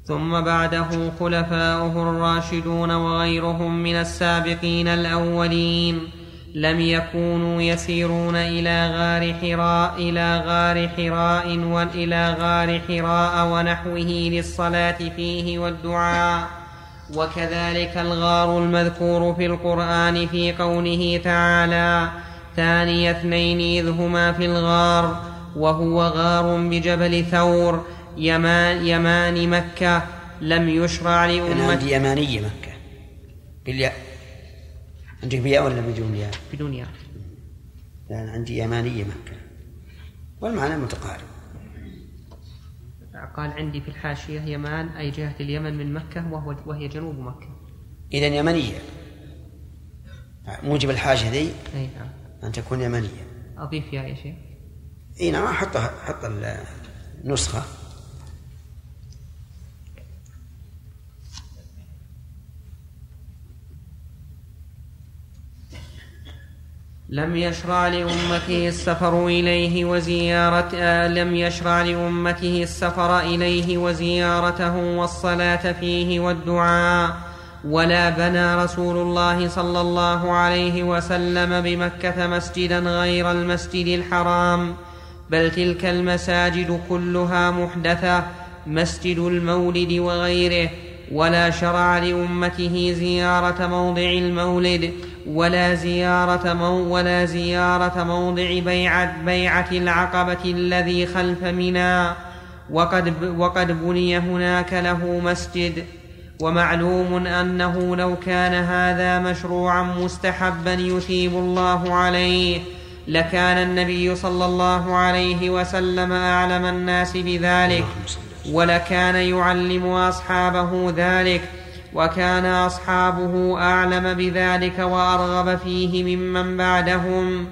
ثم بعده خلفاؤه الراشدون وغيرهم من السابقين الأولين. لم يكونوا يسيرون إلى غار حراء إلى غار حراء وإلى غار حراء ونحوه للصلاة فيه والدعاء. وكذلك الغار المذكور في القرآن في قوله تعالى ثاني اثنين إذ هما في الغار وهو غار بجبل ثور يمان, يمان مكة لم يشرع لأمة عندي يمانية مكة. عندك بياء ولا بدون ياء؟ بدون ياء. لا أنا عندي يمانية مكة. والمعنى متقارب. قال عندي في الحاشية يمان أي جهة اليمن من مكة وهو وهي جنوب مكة. إذا يمنية. موجب الحاجة ذي؟ أي نعم. أن تكون يمنية. أضيف ياء يا شيخ. إي نعم حط حط النسخة لم يشرع لأمته السفر إليه وزيارة آه لم يشرع لأمته السفر إليه وزيارته والصلاة فيه والدعاء ولا بنى رسول الله صلى الله عليه وسلم بمكة مسجدا غير المسجد الحرام بل تلك المساجد كلها محدثة مسجد المولد وغيره ولا شرع لأمته زيارة موضع المولد ولا زيارة مو ولا زيارة موضع بيعة بيعة العقبة الذي خلف منى. وقد وقد بني هناك له مسجد. ومعلوم أنه لو كان هذا مشروعا مستحبا يثيب الله عليه. لكان النبي صلى الله عليه وسلم أعلم الناس بذلك. ولكان يعلم أصحابه ذلك. وكان أصحابه أعلم بذلك وأرغب فيه ممن بعدهم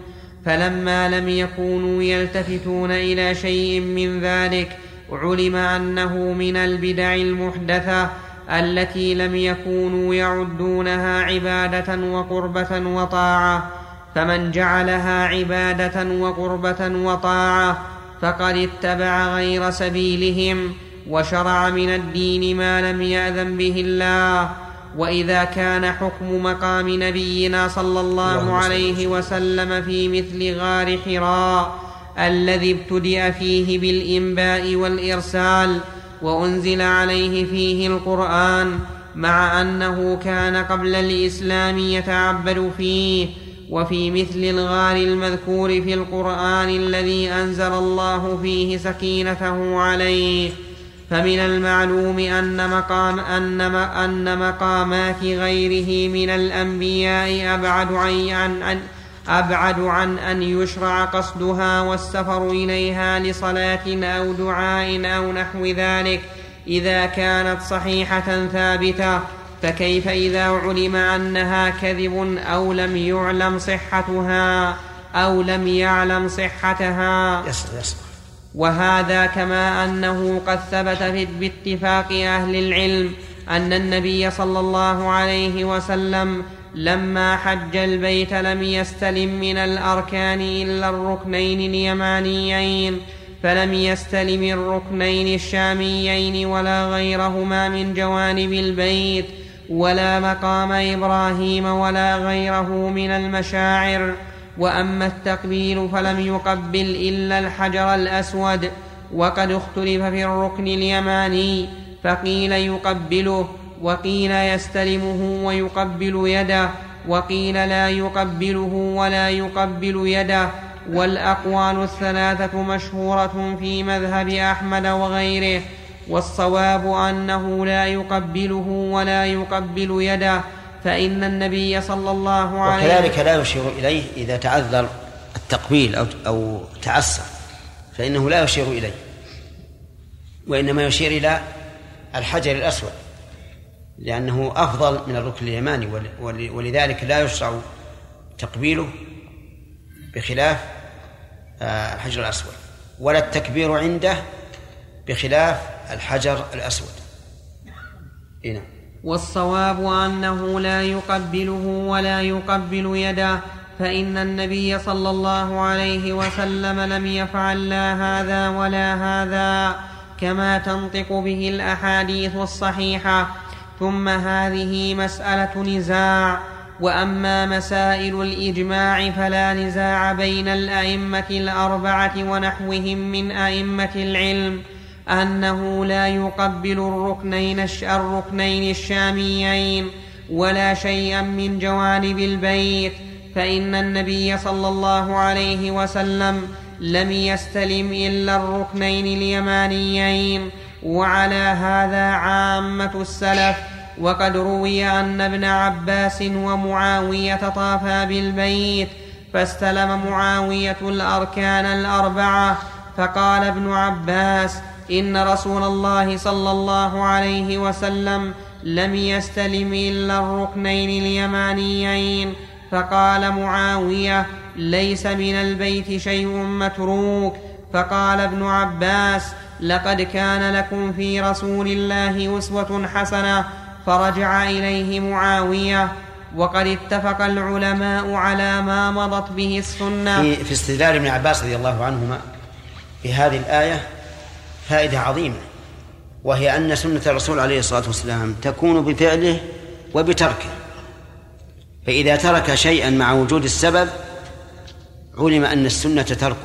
فلما لم يكونوا يلتفتون إلى شيء من ذلك علم أنه من البدع المحدثة التي لم يكونوا يعدونها عبادة وقربة وطاعة. فمن جعلها عبادة وقربة وطاعة فقد اتبع غير سبيلهم. وشرع من الدين ما لم يأذن به الله. وإذا كان حكم مقام نبينا صلى الله عليه وسلم في مثل غار حراء الذي ابتدأ فيه بالإنباء والإرسال وأنزل عليه فيه القرآن مع أنه كان قبل الإسلام يتعبد فيه. وفي مثل الغار المذكور في القرآن الذي أنزل الله فيه سكينته عليه. فمن المعلوم أن مقام أن أن مقامات غيره من الأنبياء أبعد عن, عن, أبعد عن أن يشرع قصدها والسفر إليها لصلاة أو دعاء أو نحو ذلك. إذا كانت صحيحة ثابتة فكيف إذا علم أنها كذب أو لم يعلم صحتها أو لم يعلم صحتها؟ يصل يصل وهذا كما أنه قد ثبت باتفاق أهل العلم أن النبي صلى الله عليه وسلم لما حج البيت لم يستلم من الأركان إلا الركنين اليمانيين فلم يستلم الركنين الشاميين ولا غيرهما من جوانب البيت ولا مقام إبراهيم ولا غيره من المشاعر. وأما التقبيل فلم يقبل إلا الحجر الأسود وقد اختلف في الركن اليماني فقيل يقبله وقيل يستلمه ويقبل يده وقيل لا يقبله ولا يقبل يده. والأقوال الثلاثة مشهورة في مذهب أحمد وغيره والصواب أنه لا يقبله ولا يقبل يده. فإن النبي صلى الله عليه وكذلك لا يشير إليه إذا تعذر التقبيل أو أو تعسر فإنه لا يشير إليه وإنما يشير إلى الحجر الأسود لأنه أفضل من الركن اليماني ولذلك لا يشرع تقبيله بخلاف آه، الحجر الأسود ولا التكبير عنده بخلاف الحجر الأسود. هنا والصواب أنه لا يقبله ولا يقبل يده فإن النبي صلى الله عليه وسلم لم يفعل لا هذا ولا هذا كما تنطق به الأحاديث الصحيحة. ثم هذه مسألة نزاع وأما مسائل الإجماع فلا نزاع بين الأئمة الأربعة ونحوهم من أئمة العلم. أنه لا يقبل الركنين الركنين الشاميين ولا شيئا من جوانب البيت فإن النبي صلى الله عليه وسلم لم يستلم إلا الركنين اليمانيين. وعلى هذا عامة السلف وقد روي أن ابن عباس ومعاوية طافا بالبيت فاستلم معاوية الأركان الأربعة فقال ابن عباس إن رسول الله صلى الله عليه وسلم لم يستلم إلا الركنين اليمانيين فقال معاوية ليس من البيت شيء متروك. فقال ابن عباس لقد كان لكم في رسول الله أسوة حسنة فرجع إليه معاوية وقد اتفق العلماء على ما مضت به السنة. في, استدلال ابن عباس رضي الله عنهما في هذه الآية فائدة عظيمة وهي أن سنة الرسول عليه الصلاة والسلام تكون بفعله وبتركه. فإذا ترك شيئا مع وجود السبب علم أن السنة تركه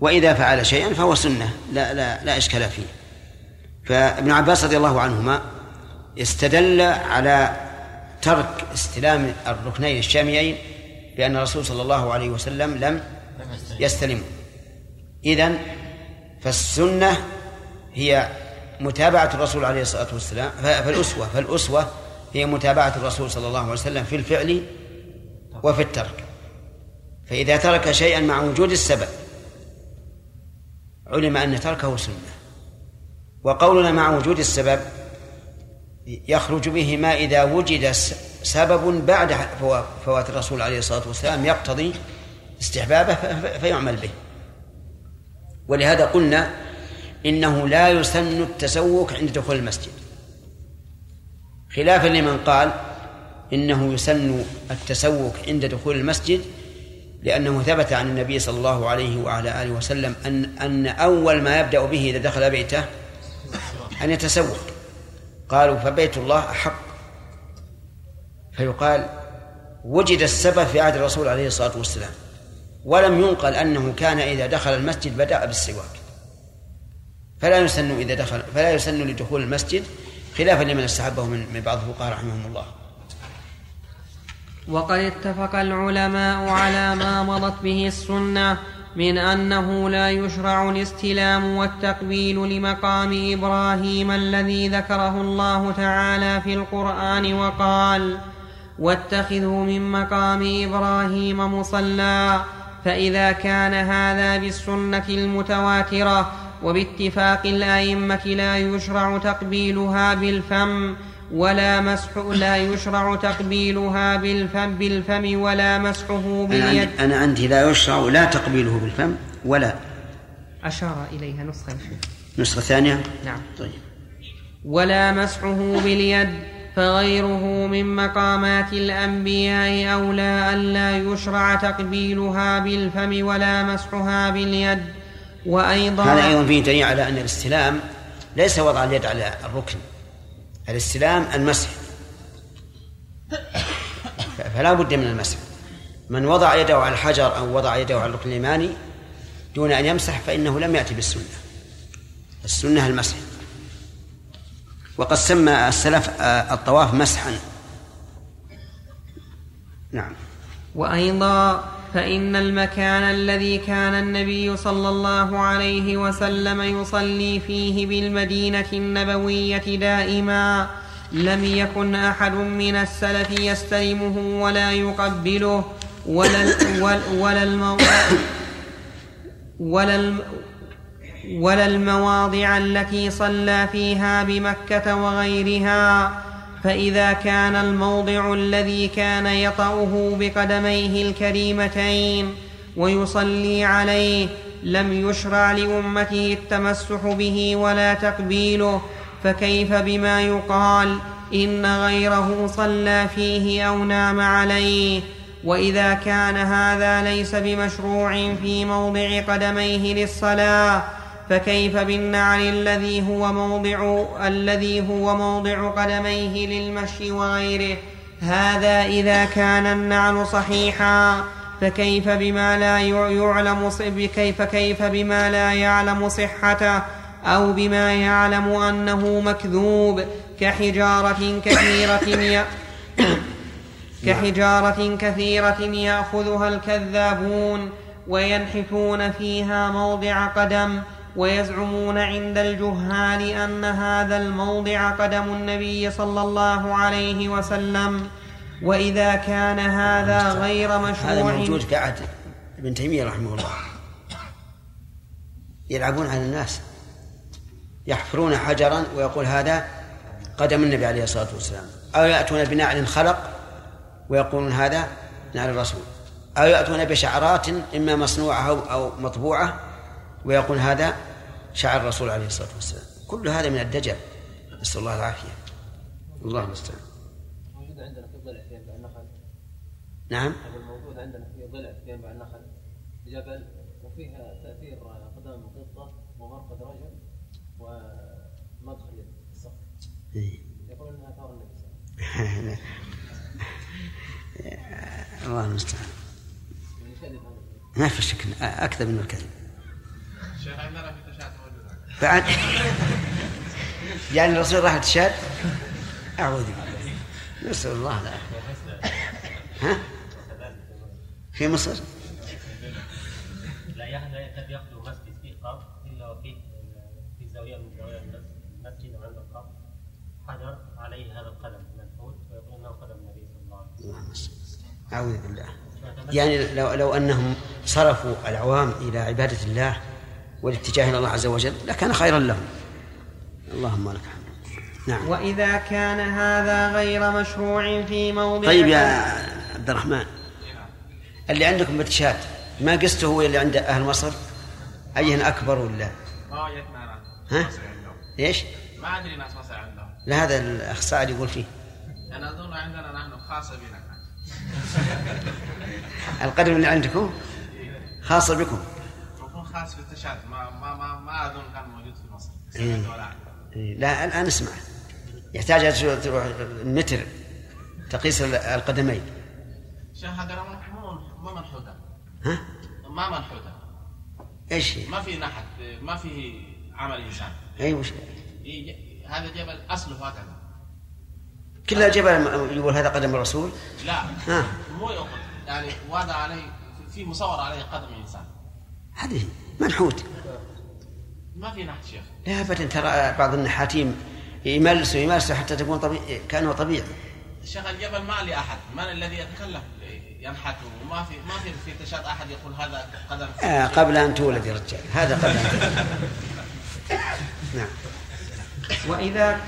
وإذا فعل شيئا فهو سنة لا لا لا إشكال فيه. فابن عباس رضي الله عنهما استدل على ترك استلام الركنين الشاميين بأن الرسول صلى الله عليه وسلم لم يستلم. إذن فالسنة هي متابعة الرسول عليه الصلاة والسلام فالأسوة فالأسوة هي متابعة الرسول صلى الله عليه وسلم في الفعل وفي الترك. فإذا ترك شيئا مع وجود السبب علم أن تركه سنة. وقولنا مع وجود السبب يخرج به ما إذا وجد سبب بعد فوات الرسول عليه الصلاة والسلام يقتضي استحبابه فيعمل به. ولهذا قلنا إنه لا يسن التسوق عند دخول المسجد. خلافا لمن قال إنه يسن التسوك عند دخول المسجد لأنه ثبت عن النبي صلى الله عليه وعلى آله وسلم أن أن أول ما يبدأ به إذا دخل بيته أن يتسوق. قالوا فبيت الله أحق. فيقال وجد السبب في عهد الرسول عليه الصلاة والسلام. ولم ينقل أنه كان إذا دخل المسجد بدأ بالسواك. فلا يسن إذا دخل فلا يسن لدخول المسجد خلافا لمن استحبه من بعض الفقهاء رحمهم الله. وقد اتفق العلماء على ما مضت به السنة من أنه لا يشرع الاستلام والتقبيل لمقام إبراهيم الذي ذكره الله تعالى في القرآن وقال واتخذوا من مقام إبراهيم مصلى فإذا كان هذا بالسنة المتواترة وباتفاق الأئمة لا يشرع تقبيلها بالفم ولا مسح لا يشرع تقبيلها بالفم بالفم ولا مسحه باليد. أنا أنا عندي لا يشرع لا تقبيله بالفم ولا. أشار إليها نسخة نسخة ثانية؟ نعم. طيب. ولا مسحه باليد. فغيره من مقامات الأنبياء أولى ألا يشرع تقبيلها بالفم ولا مسحها باليد وأيضا هذا أيضا فيه دليل على أن الاستلام ليس وضع اليد على الركن الاستلام المسح. فلا بد من المسح. من وضع يده على الحجر أو وضع يده على الركن اليماني دون أن يمسح فإنه لم يأتي بالسنة. السنة المسح. وقد سمى السلف الطواف مسحا. نعم. وأيضا فإن المكان الذي كان النبي صلى الله عليه وسلم يصلي فيه بالمدينة النبوية دائما لم يكن أحد من السلف يستلمه ولا يقبله ولا ولا المو ولا ولا المواضع التي صلى فيها بمكة وغيرها فإذا كان الموضع الذي كان يطأه بقدميه الكريمتين ويصلي عليه لم يشرع لأمته التمسح به ولا تقبيله فكيف بما يقال إن غيره صلى فيه أو نام عليه؟ وإذا كان هذا ليس بمشروع في موضع قدميه للصلاة فكيف بالنعل الذي هو موضع الذي هو موضع قدميه للمشي وغيره؟ هذا إذا كان النعل صحيحا. فكيف بما لا يعلم كيف كيف بما لا يعلم صحته؟ أو بما يعلم أنه مكذوب كحجارة كثيرة كحجارة كثيرة يأخذها الكذابون وينحتون فيها موضع قدم ويزعمون عند الجهال أن هذا الموضع قدم النبي صلى الله عليه وسلم. وإذا كان هذا غير مشروع هذا موجود في عهد ابن تيمية رحمه الله. يلعبون على الناس. يحفرون حجرا ويقول هذا قدم النبي عليه الصلاة والسلام. أو يأتون بنعل خلق ويقولون هذا نعل الرسول. أو يأتون بشعرات إما مصنوعة أو مطبوعة ويقول هذا شعر الرسول عليه الصلاة والسلام. كل هذا من الدجل. نسأل الله العافية. الله المستعان. موجود عندنا في ضلع في النخل؟ نعم. موجود عندنا في ضلع في النخل؟ جبل وفيها تأثير قدم قطة ومرقد رجل ومدخل الصخر إيه. يقول إنها ثار النبي الله المستعان. ما في شك اكذب من الكذب شيخ عندنا في تشات موجود بعد يعني الرسول راح تشاد أعوذ بالله. نسأل الله العافية. ها؟ في مصر؟ لا يكاد يخلو مسجد فيه قبر إلا وفيه في زاوية من زوايا المسجد عند القبر. حجر عليه هذا القدم منحوت ويقول إنه قدم النبي صلى الله عليه وسلم. أعوذ بالله. يعني لو لو أنهم صرفوا العوام إلى عبادة الله والاتجاه إلى الله عز وجل لكان خيرا لهم اللهم لك الحمد. نعم. وإذا كان هذا غير مشروع في موضع طيب يا عبد الرحمن اللي عندكم بتشات ما قسته هو اللي عند أهل مصر؟ أيهن أكبر ولا؟ ها؟ إيش؟ ما أدري ناس مصري عندهم. لا هذا الاخ سعد يقول فيه. أنا أظن عندنا نحن خاصة بنا. كان. القدم اللي عندكم خاصة بكم. خاص في التشات. ما ما ما, ما أظن كان موجود في مصر. إيه. ولا. إيه، لا الآن اسمع يحتاج تروح المتر تقيس القدمين. شيخ هذا ما منحوتة. ها؟ ما منحوتة. إيش هي؟ ما في نحت ما في عمل إنسان. اي وش؟ يجي- هذا جبل أصله هكذا كلها جبل يقول هذا قدم الرسول؟ لا. ها. مو يقول. يعني وضع عليه في مصور عليه قدم إنسان. هذه منحوت. ما في نحت شيخ؟ لا ابدا ترى بعض النحاتين يمارسوا يمارسوا حتى تكون طبيعي كأنه طبيعي. شيخ الجبل ما لأحد من الذي يتكلف ينحت. وما في ما في في تشات أحد يقول هذا قدم آه قبل أن تولد يا رجال. هذا قبل أن تولد. نعم. وإذا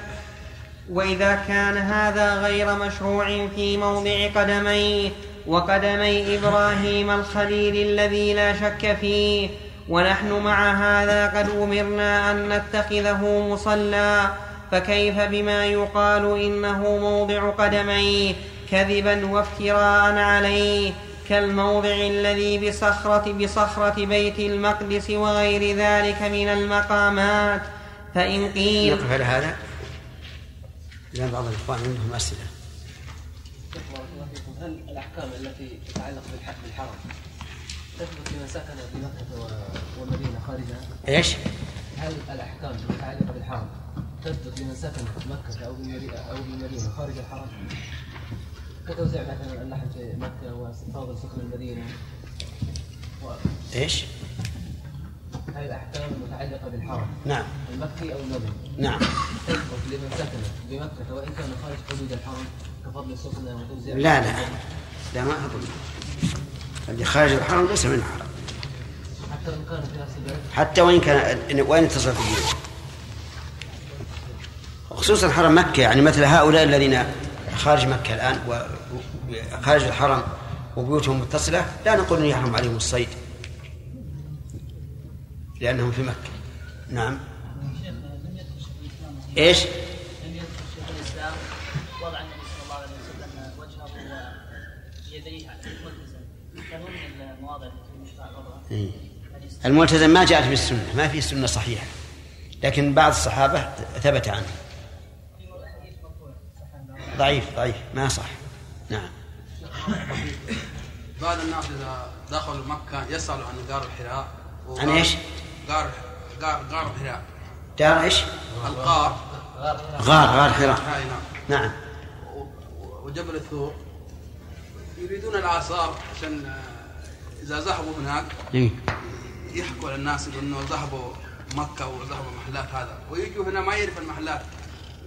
وإذا كان هذا غير مشروع في موضع قدميه وقدمي إبراهيم الخليل الذي لا شك فيه ونحن مع هذا قد أمرنا أن نتخذه مصلى فكيف بما يقال إنه موضع قدميه؟ كذبا وافتراء عليه كالموضع الذي بصخرة بصخرة بيت المقدس وغير ذلك من المقامات. فإن قيل نقف على هذا. لأن بعض الإخوان عندهم أسئلة. شيخ بارك الله فيكم هل الأحكام التي تتعلق بالح- بالحرم تثبت لمن سكن بمكه و- والمدينة خارجها؟ إيش؟ هل الأحكام المتعلقه بالحرم تثبت لمن سكن مكة أو بالمدينة أو بالمدينة خارج الحرم؟ كتوزيع مثلا اللحم في مكة وفاضل سكن المدينة. و- إيش؟ هل الأحكام المتعلقه بالحرم؟ نعم. المكي أو المدني نعم. تثبت لمن سكن بمكه وإن كان خارج حدود الحرم كفضل السكنه وتوزيع لا لا. لا ما أظن. اللي خارج الحرم ليس من الحرم. حتى وإن كان وين اتصل بالدين خصوصا حرم مكة يعني مثل هؤلاء الذين خارج مكة الآن وخارج الحرم وبيوتهم متصلة لا نقول أن يحرم عليهم الصيد. لأنهم في مكة. نعم. إيش؟ لم يذكر شيخ الاسلام وضع النبي صلى الله عليه وسلم وجهه ويديه على الملتزم كانوا من المواضع التي يشرع وضعها إيه. الملتزم ما جاءت في السنة ما في سنة صحيحة لكن بعض الصحابة ثبت عنه ضعيف ضعيف ما صح. نعم. بعض الناس إذا دخلوا مكة يسألوا عن غار الحراء عن إيش؟ غار غار غار الحراء. دار إيش؟ الغار غار غار حراء. نعم. نعم. وجبل الثور يريدون الآثار عشان إذا ذهبوا هناك إيه. يحكوا للناس إنه ذهبوا مكة وذهبوا محلات هذا. ويجوا هنا ما يعرف المحلات.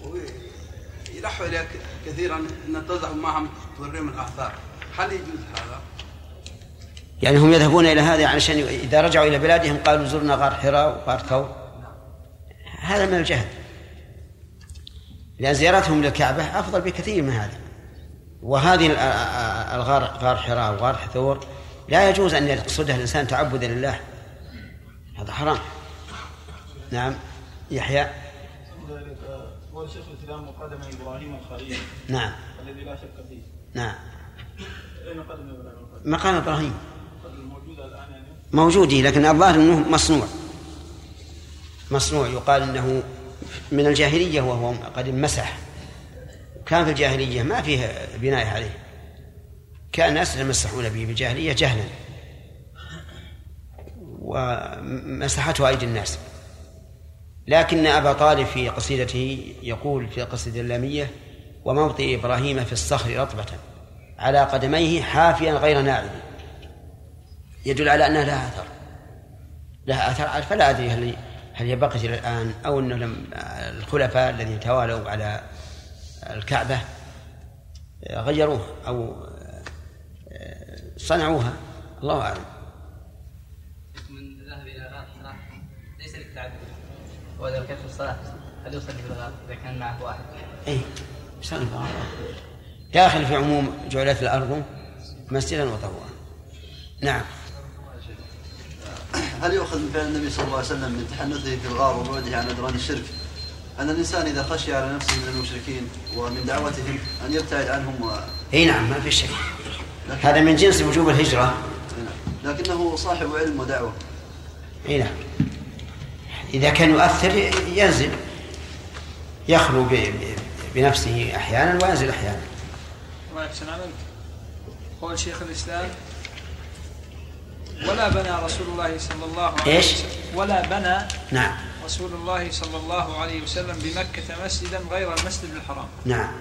ويلحوا اليك كثيرا إن تذهب معهم توريهم الآثار. هل يجوز هذا؟ يعني هم يذهبون إلى هذا علشان إذا رجعوا إلى بلادهم قالوا زرنا غار حراء وغار ثور. هذا من الجهل. لأن زيارتهم للكعبة أفضل بكثير من هذا. وهذه ال- الغار غار حراء وغار ثور لا يجوز أن يقصدها الإنسان تعبدا لله. هذا حرام. نعم. يحيى. قول شيخ الاسلام قدم إبراهيم الخليل نعم. الذي لا شك فيه نعم. اين قدم إبراهيم؟ مقام إبراهيم. قدم موجوده الان يعني موجود لكن الظاهر أنه مصنوع. مصنوع. يقال أنه من الجاهلية وهو قد مسح. كان في الجاهلية ما فيه بناء عليه. كان الناس يتمسحون به بالجاهلية جهلا. ومسحته أيدي الناس. لكن أبا طالب في قصيدته يقول في قصيدة اللامية وموطئ إبراهيم في الصخر رطبة على قدميه حافيا غير ناعم. يدل على أنها لها أثر. لها أثر فلا أدري هل هل هي بقيت إلى الآن أو أنه لم الخلفاء الذين توالوا على الكعبة غيروها أو صنعوها. الله أعلم. من ذهب إلى غار حراء ليس لك تعبد واذا كان في الصلاة هل يصلي في الغار إذا كان معه واحد؟ أي يصلي في الغار. داخل في عموم جعلت الأرض مسجدا وطهورا. نعم. هل يؤخذ من فعل النبي صلى الله عليه وسلم من تحنثه في الغار وبعده عن أدران الشرك أن الإنسان إذا خشي على نفسه من المشركين ومن دعوتهم أن يبتعد عنهم و... اي نعم ما في شك. هذا من جنس وجوب الهجرة. لكنه صاحب علم ودعوة. إي نعم. إذا كان يؤثر ينزل. يخلو بنفسه أحيانا وينزل أحيانا. الله يحسن عليك قول شيخ الإسلام. ولا بنى رسول الله صلى الله عليه إيش؟ وسلم. ولا بنى نعم. رسول الله صلى الله عليه وسلم بمكة مسجدا غير المسجد الحرام. نعم.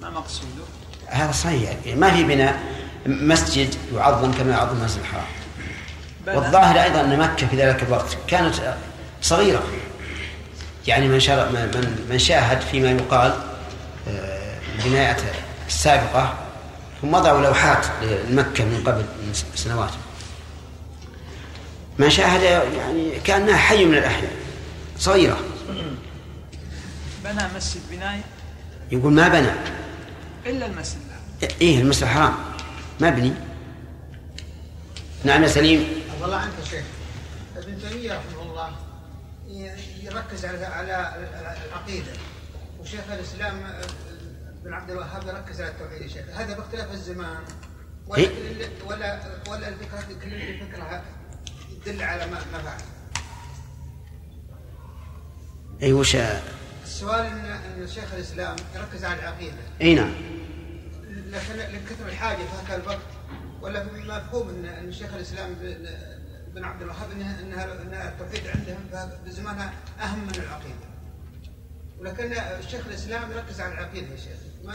ما مقصوده؟ هذا صحيح. يعني ما في بناء مسجد يعظم كما يعظم المسجد الحرام. والظاهر أيضا أن مكة في ذلك الوقت كانت صغيرة. يعني من من من- شاهد فيما يقال آه، البنايات السابقة هم وضعوا لوحات لمكة من قبل من سنوات. من شاهد يعني كأنها حي من الأحياء صغيرة. بنى مسجد بناية يقول ما بنى. إلا المسجد إيه المسجد الحرام مبني نعم يا سليم. والله عنك يا شيخ. ابن تيمية رحمه الله يركز على على العقيدة. وشيخ الإسلام بن عبد الوهاب يركز على التوحيد يا شيخ. هذا باختلاف الزمان. ولا إيه؟ ولا ولا الفكرة كل الفكرة تدل على ما ما فعل. أي وش السؤال ان شيخ الإسلام يركز على العقيدة. أي نعم. لكن لكثر الحاجة في هذا الوقت ولا مفهوم ان شيخ الإسلام بن- عبد الوهاب انها إنها ان التوحيد عندهم في زمانها أهم من العقيدة. ولكن الشيخ الإسلام يركز على العقيدة يا شيخ. ما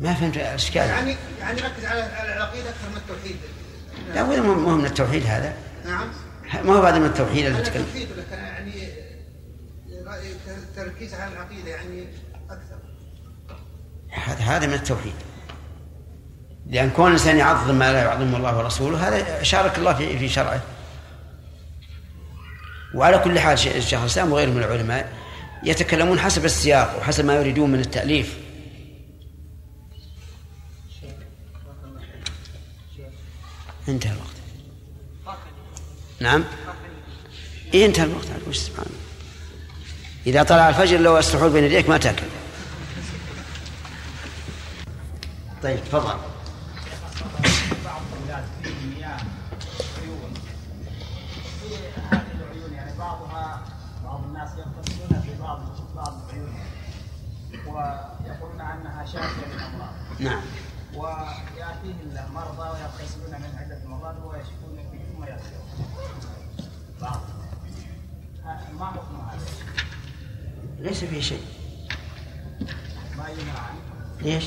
ما فهمت الإشكال. يعني يعني يركز على على العقيدة أكثر من التوحيد. لا ولا مو مو من التوحيد هذا. نعم. ما هو هذا من التوحيد اللي هذا تكلم؟ توحيد لكن يعني تركيز على العقيدة يعني أكثر. هذا هذا من التوحيد. لأن كون الإنسان يعظم ما لا يعظمه الله ورسوله هذا شارك الله في في شرعه. وعلى كل حال شيخ الشيخ الإسلام وغيره من العلماء يتكلمون حسب السياق وحسب ما يريدون من التأليف. انتهى الوقت. نعم. إيه انتهى الوقت. وش سبحان الله إذا طلع الفجر لو السحور بين يديك ما تأكل. طيب تفضل. ويقولون انها شافيه للامراض نعم المرضى ويغتسلون من عده مرات ويشكون فيه ثم يغسلون بعض ها- ما حكم هذا؟ ليس فيه شيء. ما ينهى عنه ليش؟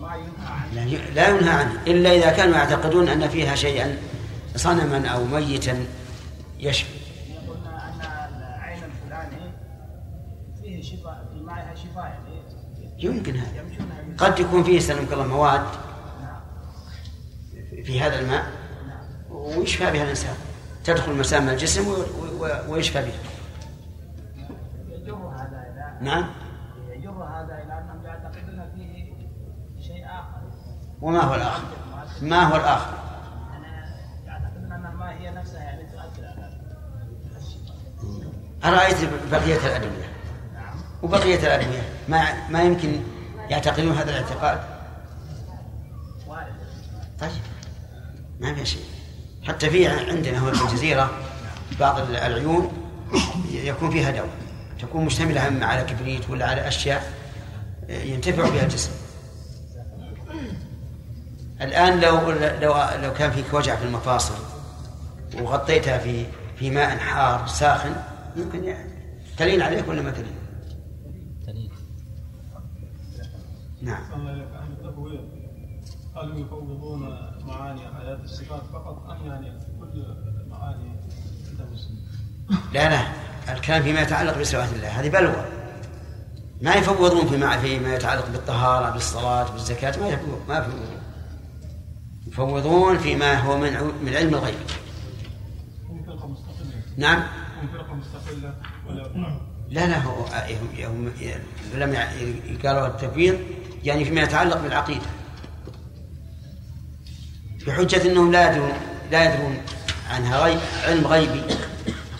ما ينهى عنه لا ينهى عنه. إلا إذا كانوا يعتقدون أن فيها شيئا صنما أو ميتا يشفي. يقولون ان العين الفلاني فيه شفاء في مائها شفاء يمكن هذا. قد يكون فيه سلمك الله مواد في هذا الماء ويشفى بها الإنسان. تدخل مسام الجسم ويشفى بها نعم. يجر هذا إلى أنهم يعتقدون فيه شيء آخر. وما هو الآخر؟ ما هو يعني يعتقدون أن ما هي نفسها يعني تؤثر على أرأيت بقية الأدوية؟ وبقية الأدوية؟ ما ما يمكن يعتقدون هذا الاعتقاد؟ طيب. ما في شيء. حتى في عندنا هنا في الجزيرة بعض العيون يكون فيها دواء. تكون مشتملة أما على كبريت ولا على أشياء ينتفع بها الجسم الآن لو لو لو كان فيك وجع في المفاصل وغطيتها في في ماء حار ساخن يمكن يعني تلين عليك ولا ما تلين؟ نعم عن التفويض هل يفوضون معاني آيات الصفات فقط أم يعني كل معاني عند المسلم؟ لا لا الكلام فيما يتعلق بصفات الله هذه بلوى. ما يفوضون فيما فيما يتعلق بالطهارة بالصلاة بالزكاة ما يفوضون ما يفوضون. يفوضون فيما هو من من علم الغيب. نعم؟ لا لا هو هم- لم قالوا التفويض يعني فيما يتعلق بالعقيدة. بحجة أنهم لا يدرون لا يدرون عنها غيب علم غيبي.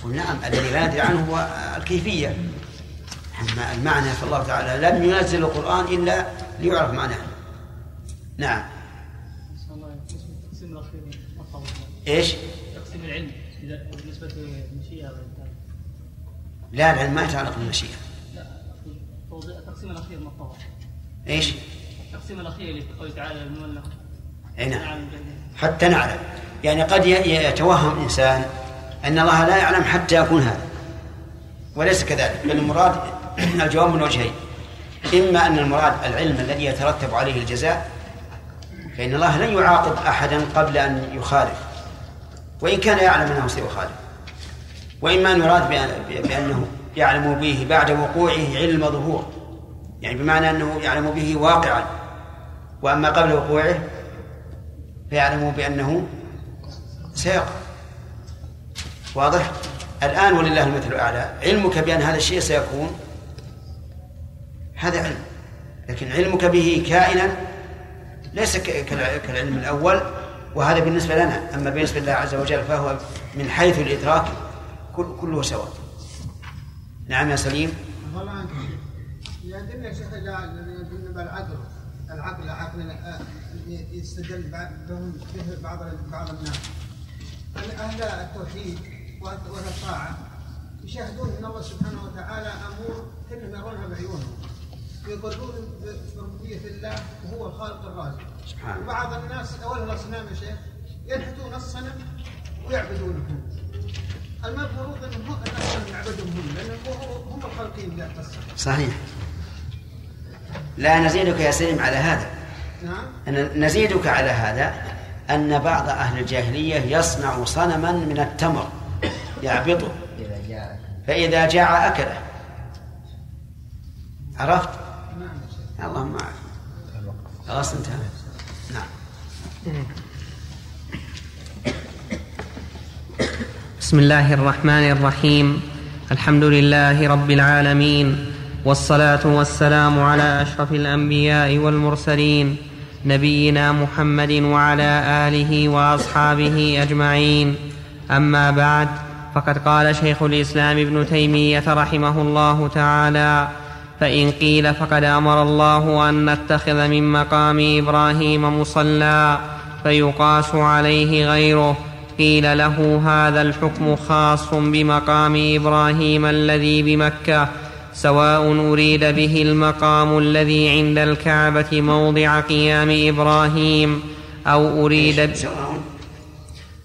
يقول نعم الذي لا ندري عنه هو الكيفية أما المعنى فالله تعالى لم ينزل القرآن إلا ليعرف معناه نعم. إيش؟ تقسيم العلم للمشيئه والإنسان. لا العلم ما يتعلق بالمشيئة لا التقسيم الاخير ما طول. إيش؟ التقسيم الاخير اللي في قوله تعالى أي نعم حتى نعلم يعني قد يتوهم الإنسان أن الله لا يعلم حتى يكون هذا. وليس كذلك بل المراد الجواب من وجهين. إما أن المراد العلم الذي يترتب عليه الجزاء فإن الله لن يعاقب أحدا قبل أن يخالف. وإن كان يعلم أنه سيخالف. وإما أن يراد بأن- بأنه يعلم به بعد وقوعه علم ظهور. يعني بمعنى أنه يعلم به واقعا. وأما قبل وقوعه فيعلم بأنه سيقع. واضح؟ الآن ولله المثل الأعلى. علمك بأن هذا الشيء سيكون؟ هذا علم. لكن علمك به كائنا ليس كالعلم الأول وهذا بالنسبة لنا. أما بالنسبة لله عز وجل فهو من حيث الإدراك كل كله سواء. نعم يا سليم. يا شيخ يدل بالعقل العقل عقل يستدل بعض بعض الناس. أن أهل التوحيد واهل الطاعه يشاهدون إن الله سبحانه وتعالى أمور كلهم يرونها بعيونهم. يقرون بربوبيه الله وهو الخالق الرازق. سبحانه. وبعض الناس أول الاصنام يا شيخ ينحتون الصنم ويعبدونه المفروض إنهم هم الناس يعبدهم هم لأن هم- الخالقين ذات الصنم. صحيح. لا نزيدك يا سليم على هذا. نعم. نزيدك على هذا أن بعض أهل الجاهلية يصنع صنما من التمر. يعبطه. فإذا جاع أكله. عرفت؟ اللهم أعلم خلاص انتهى. نعم. بسم الله الرحمن الرحيم. الحمد لله رب العالمين والصلاة والسلام على أشرف الأنبياء والمرسلين نبينا محمد وعلى آله وأصحابه أجمعين. أما بعد فقد قال شيخ الإسلام ابن تيمية رحمه الله تعالى فإن قيل فقد أمر الله أن نتخذ من مقام إبراهيم مصلى فيقاس عليه غيره. قيل له هذا الحكم خاص بمقام إبراهيم الذي بمكة سواء أريد به المقام الذي عند الكعبة موضع قيام إبراهيم أو أريد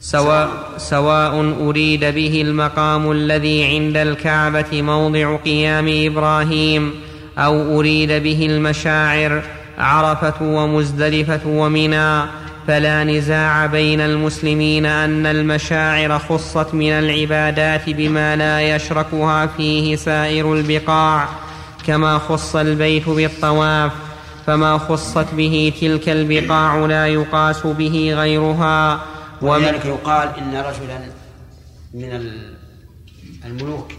سواء سواء أريد به المقام الذي عند الكعبة موضع قيام إبراهيم أو أريد به المشاعر عرفة ومزدلفة ومنى فلا نزاع بين المسلمين أن المشاعر خصت من العبادات بما لا يشركها فيه سائر البقاع كما خص البيت بالطواف فما خصت به تلك البقاع لا يقاس به غيرها. ولذلك يقال إن رجلا من ال- الملوك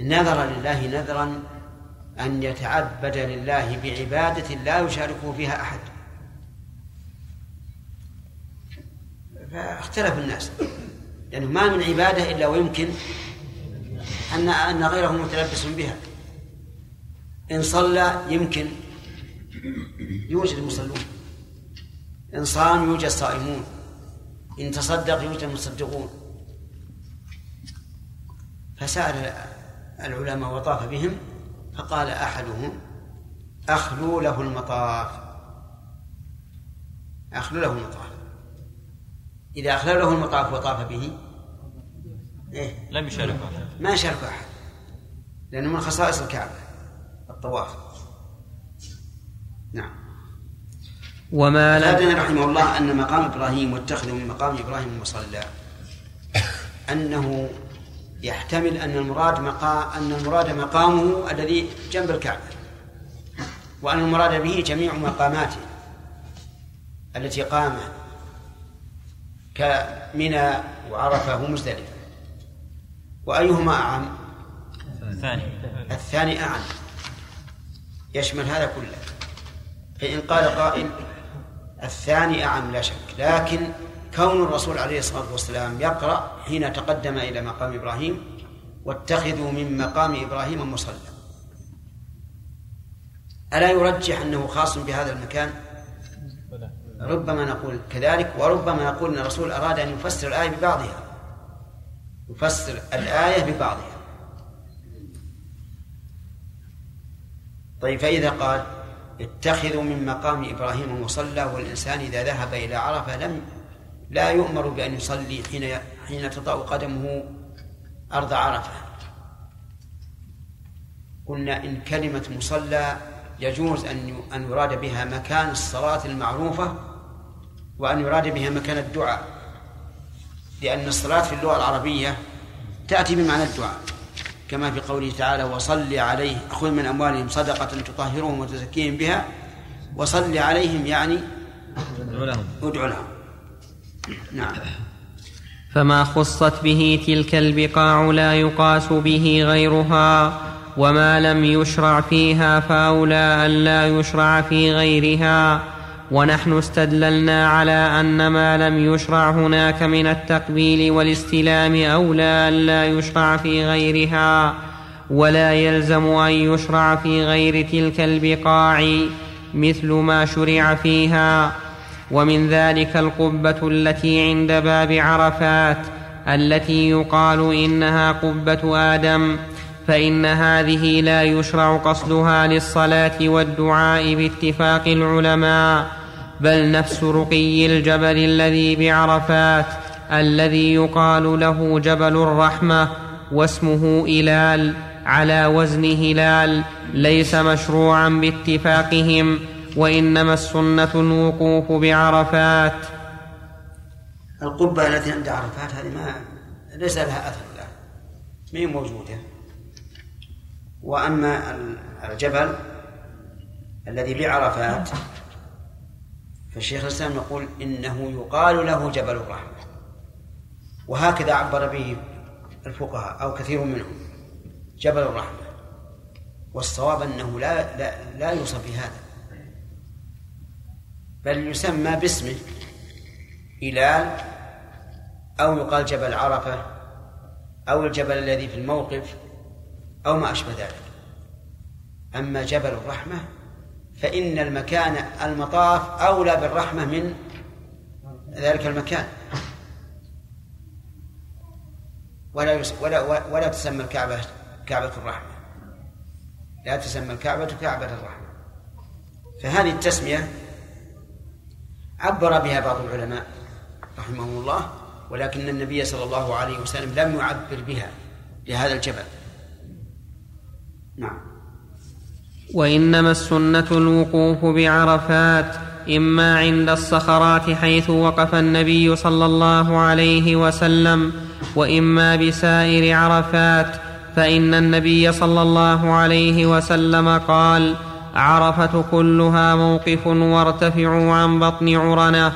نذر لله نذرا أن يتعبد لله بعبادة لا يشاركه فيها أحد. فاختلف الناس. لأنه ما من عبادة إلا ويمكن أن أن غيره متلبس بها. إن صلى يمكن. يوجد مصلون إن صام يوجد صائمون. إن تصدق يوجد مصدقون. فسأل العلماء وطاف بهم فقال أحدهم أخلوا له المطاف. أخلوا له المطاف. إذا أخلوا له المطاف وطاف به إيه؟ لم يشارك أحد. ما شارك أحد لأنه من خصائص الكعبة الطواف. نعم. وما لم رحمه الله أن مقام إبراهيم واتخذوا من مقام إبراهيم مصلى. أنه يحتمل أن المراد مقام أن المراد مقامه الذي جنب الكعبة وأن المراد به جميع مقاماته التي قام كمنى وعرفة ومزدلفة وأيهما أعم؟ الثاني. الثاني أعم. يشمل هذا كله. فإن قال قائل الثاني أعم لا شك. لكن كون الرسول عليه الصلاة والسلام يقرأ حين تقدم إلى مقام إبراهيم واتخذوا من مقام إبراهيم مصلى. ألا يرجح أنه خاص بهذا المكان؟ ربما نقول كذلك وربما نقول أن الرسول أراد أن يفسر الآية ببعضها. يفسر الآية ببعضها. طيب فإذا قال اتخذوا من مقام إبراهيم مصلى والإنسان إذا ذهب إلى عرفة لم لا يؤمر بأن يصلي حين حين تطأ قدمه أرض عرفة. قلنا إن كلمة مصلى يجوز أن أن يراد بها مكان الصلاة المعروفة وأن يراد بها مكان الدعاء لأن الصلاة في اللغة العربية تأتي بمعنى الدعاء. كما في قوله تعالى وصل عليه خذ من أموالهم صدقة تطهرهم وتزكيهم بها وصل عليهم يعني ادعو لهم. نعم. فما خصت به تلك البقاع لا يقاس به غيرها وما لم يشرع فيها فاولى أن لا يشرع في غيرها. ونحن استدللنا على أن ما لم يشرع هناك من التقبيل والاستلام اولى أن لا يشرع في غيرها ولا يلزم أن يشرع في غير تلك البقاع مثل ما شرع فيها. ومن ذلك القبة التي عند باب عرفات التي يقال إنها قبة آدم فإن هذه لا يشرع قصدها للصلاة والدعاء باتفاق العلماء. بل نفس رقي الجبل الذي بعرفات الذي يقال له جبل الرحمة واسمه إلال على وزن هلال ليس مشروعا باتفاقهم وإنما السنة الوقوف بعرفات. القبة التي عند عرفات هذه ما ليس لها أثر الآن ما هي موجودة؟ وأما الجبل الذي بعرفات فالشيخ الإسلام يقول إنه يقال له جبل الرحمة. وهكذا عبر به الفقهاء أو كثير منهم. جبل الرحمة. والصواب أنه لا لا, لا يوصف بهذا. بل يسمى باسمه إلال أو يقال جبل عرفة أو الجبل الذي في الموقف أو ما أشبه ذلك. أما جبل الرحمة فإن المكان المطاف أولى بالرحمة من ذلك المكان. ولا ولا ولا تسمى الكعبة كعبة الرحمة. لا تسمى الكعبة كعبة الرحمة. فهذه التسمية عبر بها بعض العلماء رحمهم الله ولكن النبي صلى الله عليه وسلم لم يعبر بها لهذا الجبل. نعم. وإنما السنة الوقوف بعرفات إما عند الصخرات حيث وقف النبي صلى الله عليه وسلم وإما بسائر عرفات فإن النبي صلى الله عليه وسلم قال عرفة كلها موقف وارتفعوا عن بطن عرنة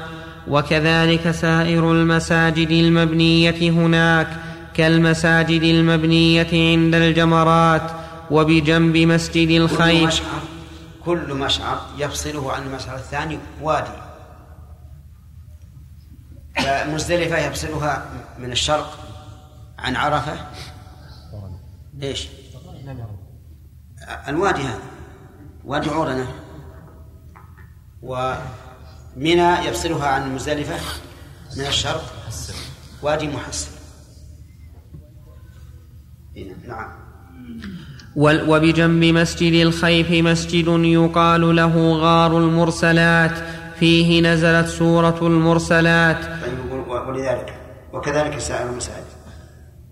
وكذلك سائر المساجد المبنية هناك كالمساجد المبنية عند الجمرات وبجنب مسجد كل الخيف مشعر كل مشعر يفصله عن المشعر الثاني وادي. فمزدلفة يفصلها من الشرق عن عرفة. إيش؟ الوادي هذا. وادي عورنة. ومنى يفصلها عن مزدلفة من الشرق. وادي محسن. نعم. وال- وبجنب مسجد الخيف مسجد يقال له غار المرسلات. فيه نزلت سورة المرسلات. طيب ولذلك. وكذلك سائر المساجد.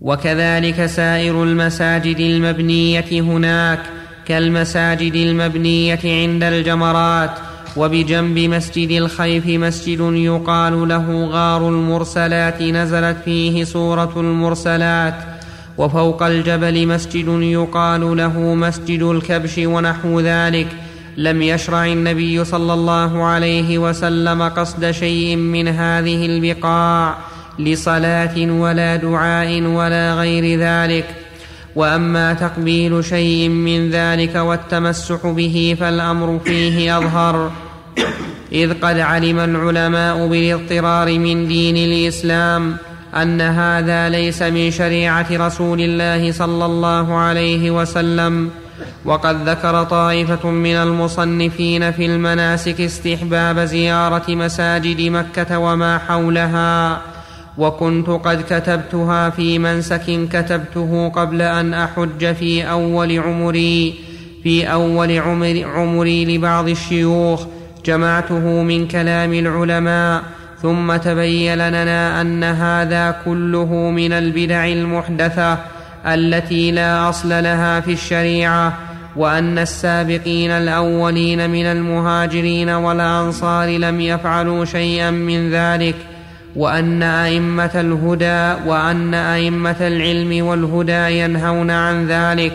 وكذلك سائر المساجد المبنية هناك كالمساجد المبنية عند الجمرات. وبجنب مسجد الخيف مسجد يقال له غار المرسلات. نزلت فيه سورة المرسلات. وفوق الجبل مسجد يقال له مسجد الكبش ونحو ذلك. لم يشرع النبي صلى الله عليه وسلم قصد شيء من هذه البقاع لصلاة ولا دعاء ولا غير ذلك. وأما تقبيل شيء من ذلك والتمسح به فالأمر فيه أظهر. إذ قد علم العلماء بالاضطرار من دين الإسلام أن هذا ليس من شريعة رسول الله صلى الله عليه وسلم. وقد ذكر طائفة من المصنفين في المناسك استحباب زيارة مساجد مكة وما حولها. وكنت قد كتبتها في منسك كتبته قبل أن أحج في أول عمري في أول عمر عمري لبعض الشيوخ. جمعته من كلام العلماء. ثم تبين لنا أن هذا كله من البدع المحدثة التي لا أصل لها في الشريعة وأن السابقين الأولين من المهاجرين والأنصار لم يفعلوا شيئا من ذلك وأن أئمة الهدى وأن أئمة العلم والهدى ينهون عن ذلك.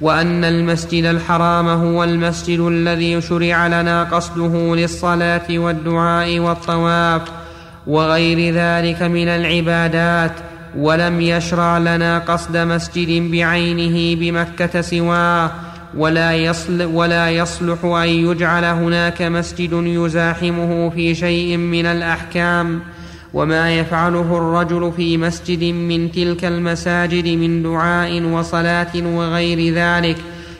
وأن المسجد الحرام هو المسجد الذي شرع لنا قصده للصلاة والدعاء والطواف وغير ذلك من العبادات ولم يشرع لنا قصد مسجد بعينه بمكة سواه ولا يصل ولا يصلح أن يجعل هناك مسجد يزاحمه في شيء من الأحكام. وما يفعله الرجل في مسجد من تلك المساجد من دعاء وصلاة وغير ذلك.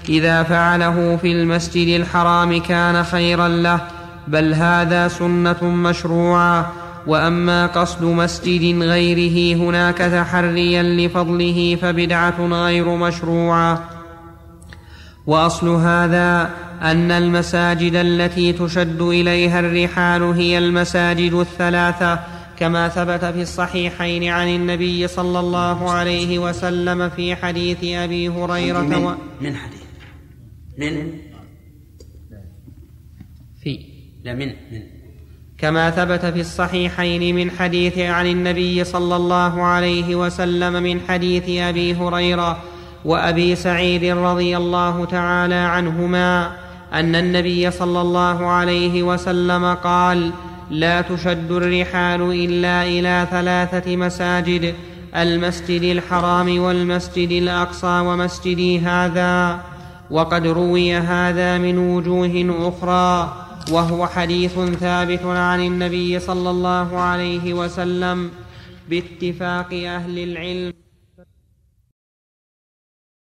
إذا فعله في المسجد الحرام كان خيرا له بل هذا سنة مشروعة. وأما قصد مسجد غيره هناك تحريا لفضله فبدعة غير مشروعة. وأصل هذا أن المساجد التي تشد إليها الرحال هي المساجد الثلاثة كما ثبت في الصحيحين عن النبي صلى الله عليه وسلم في حديث أبي هريرة من, و... من حديث؟ من؟ في. لا من من. كما ثبت في الصحيحين من حديث عن النبي صلى الله عليه وسلم من حديث أبي هريرة وأبي سعيد رضي الله تعالى عنهما أن النبي صلى الله عليه وسلم قال لا تشد الرحال إلا إلى ثلاثة مساجد المسجد الحرام والمسجد الأقصى ومسجدي هذا. وقد روي هذا من وجوه أخرى وهو حديث ثابت عن النبي صلى الله عليه وسلم باتفاق أهل العلم.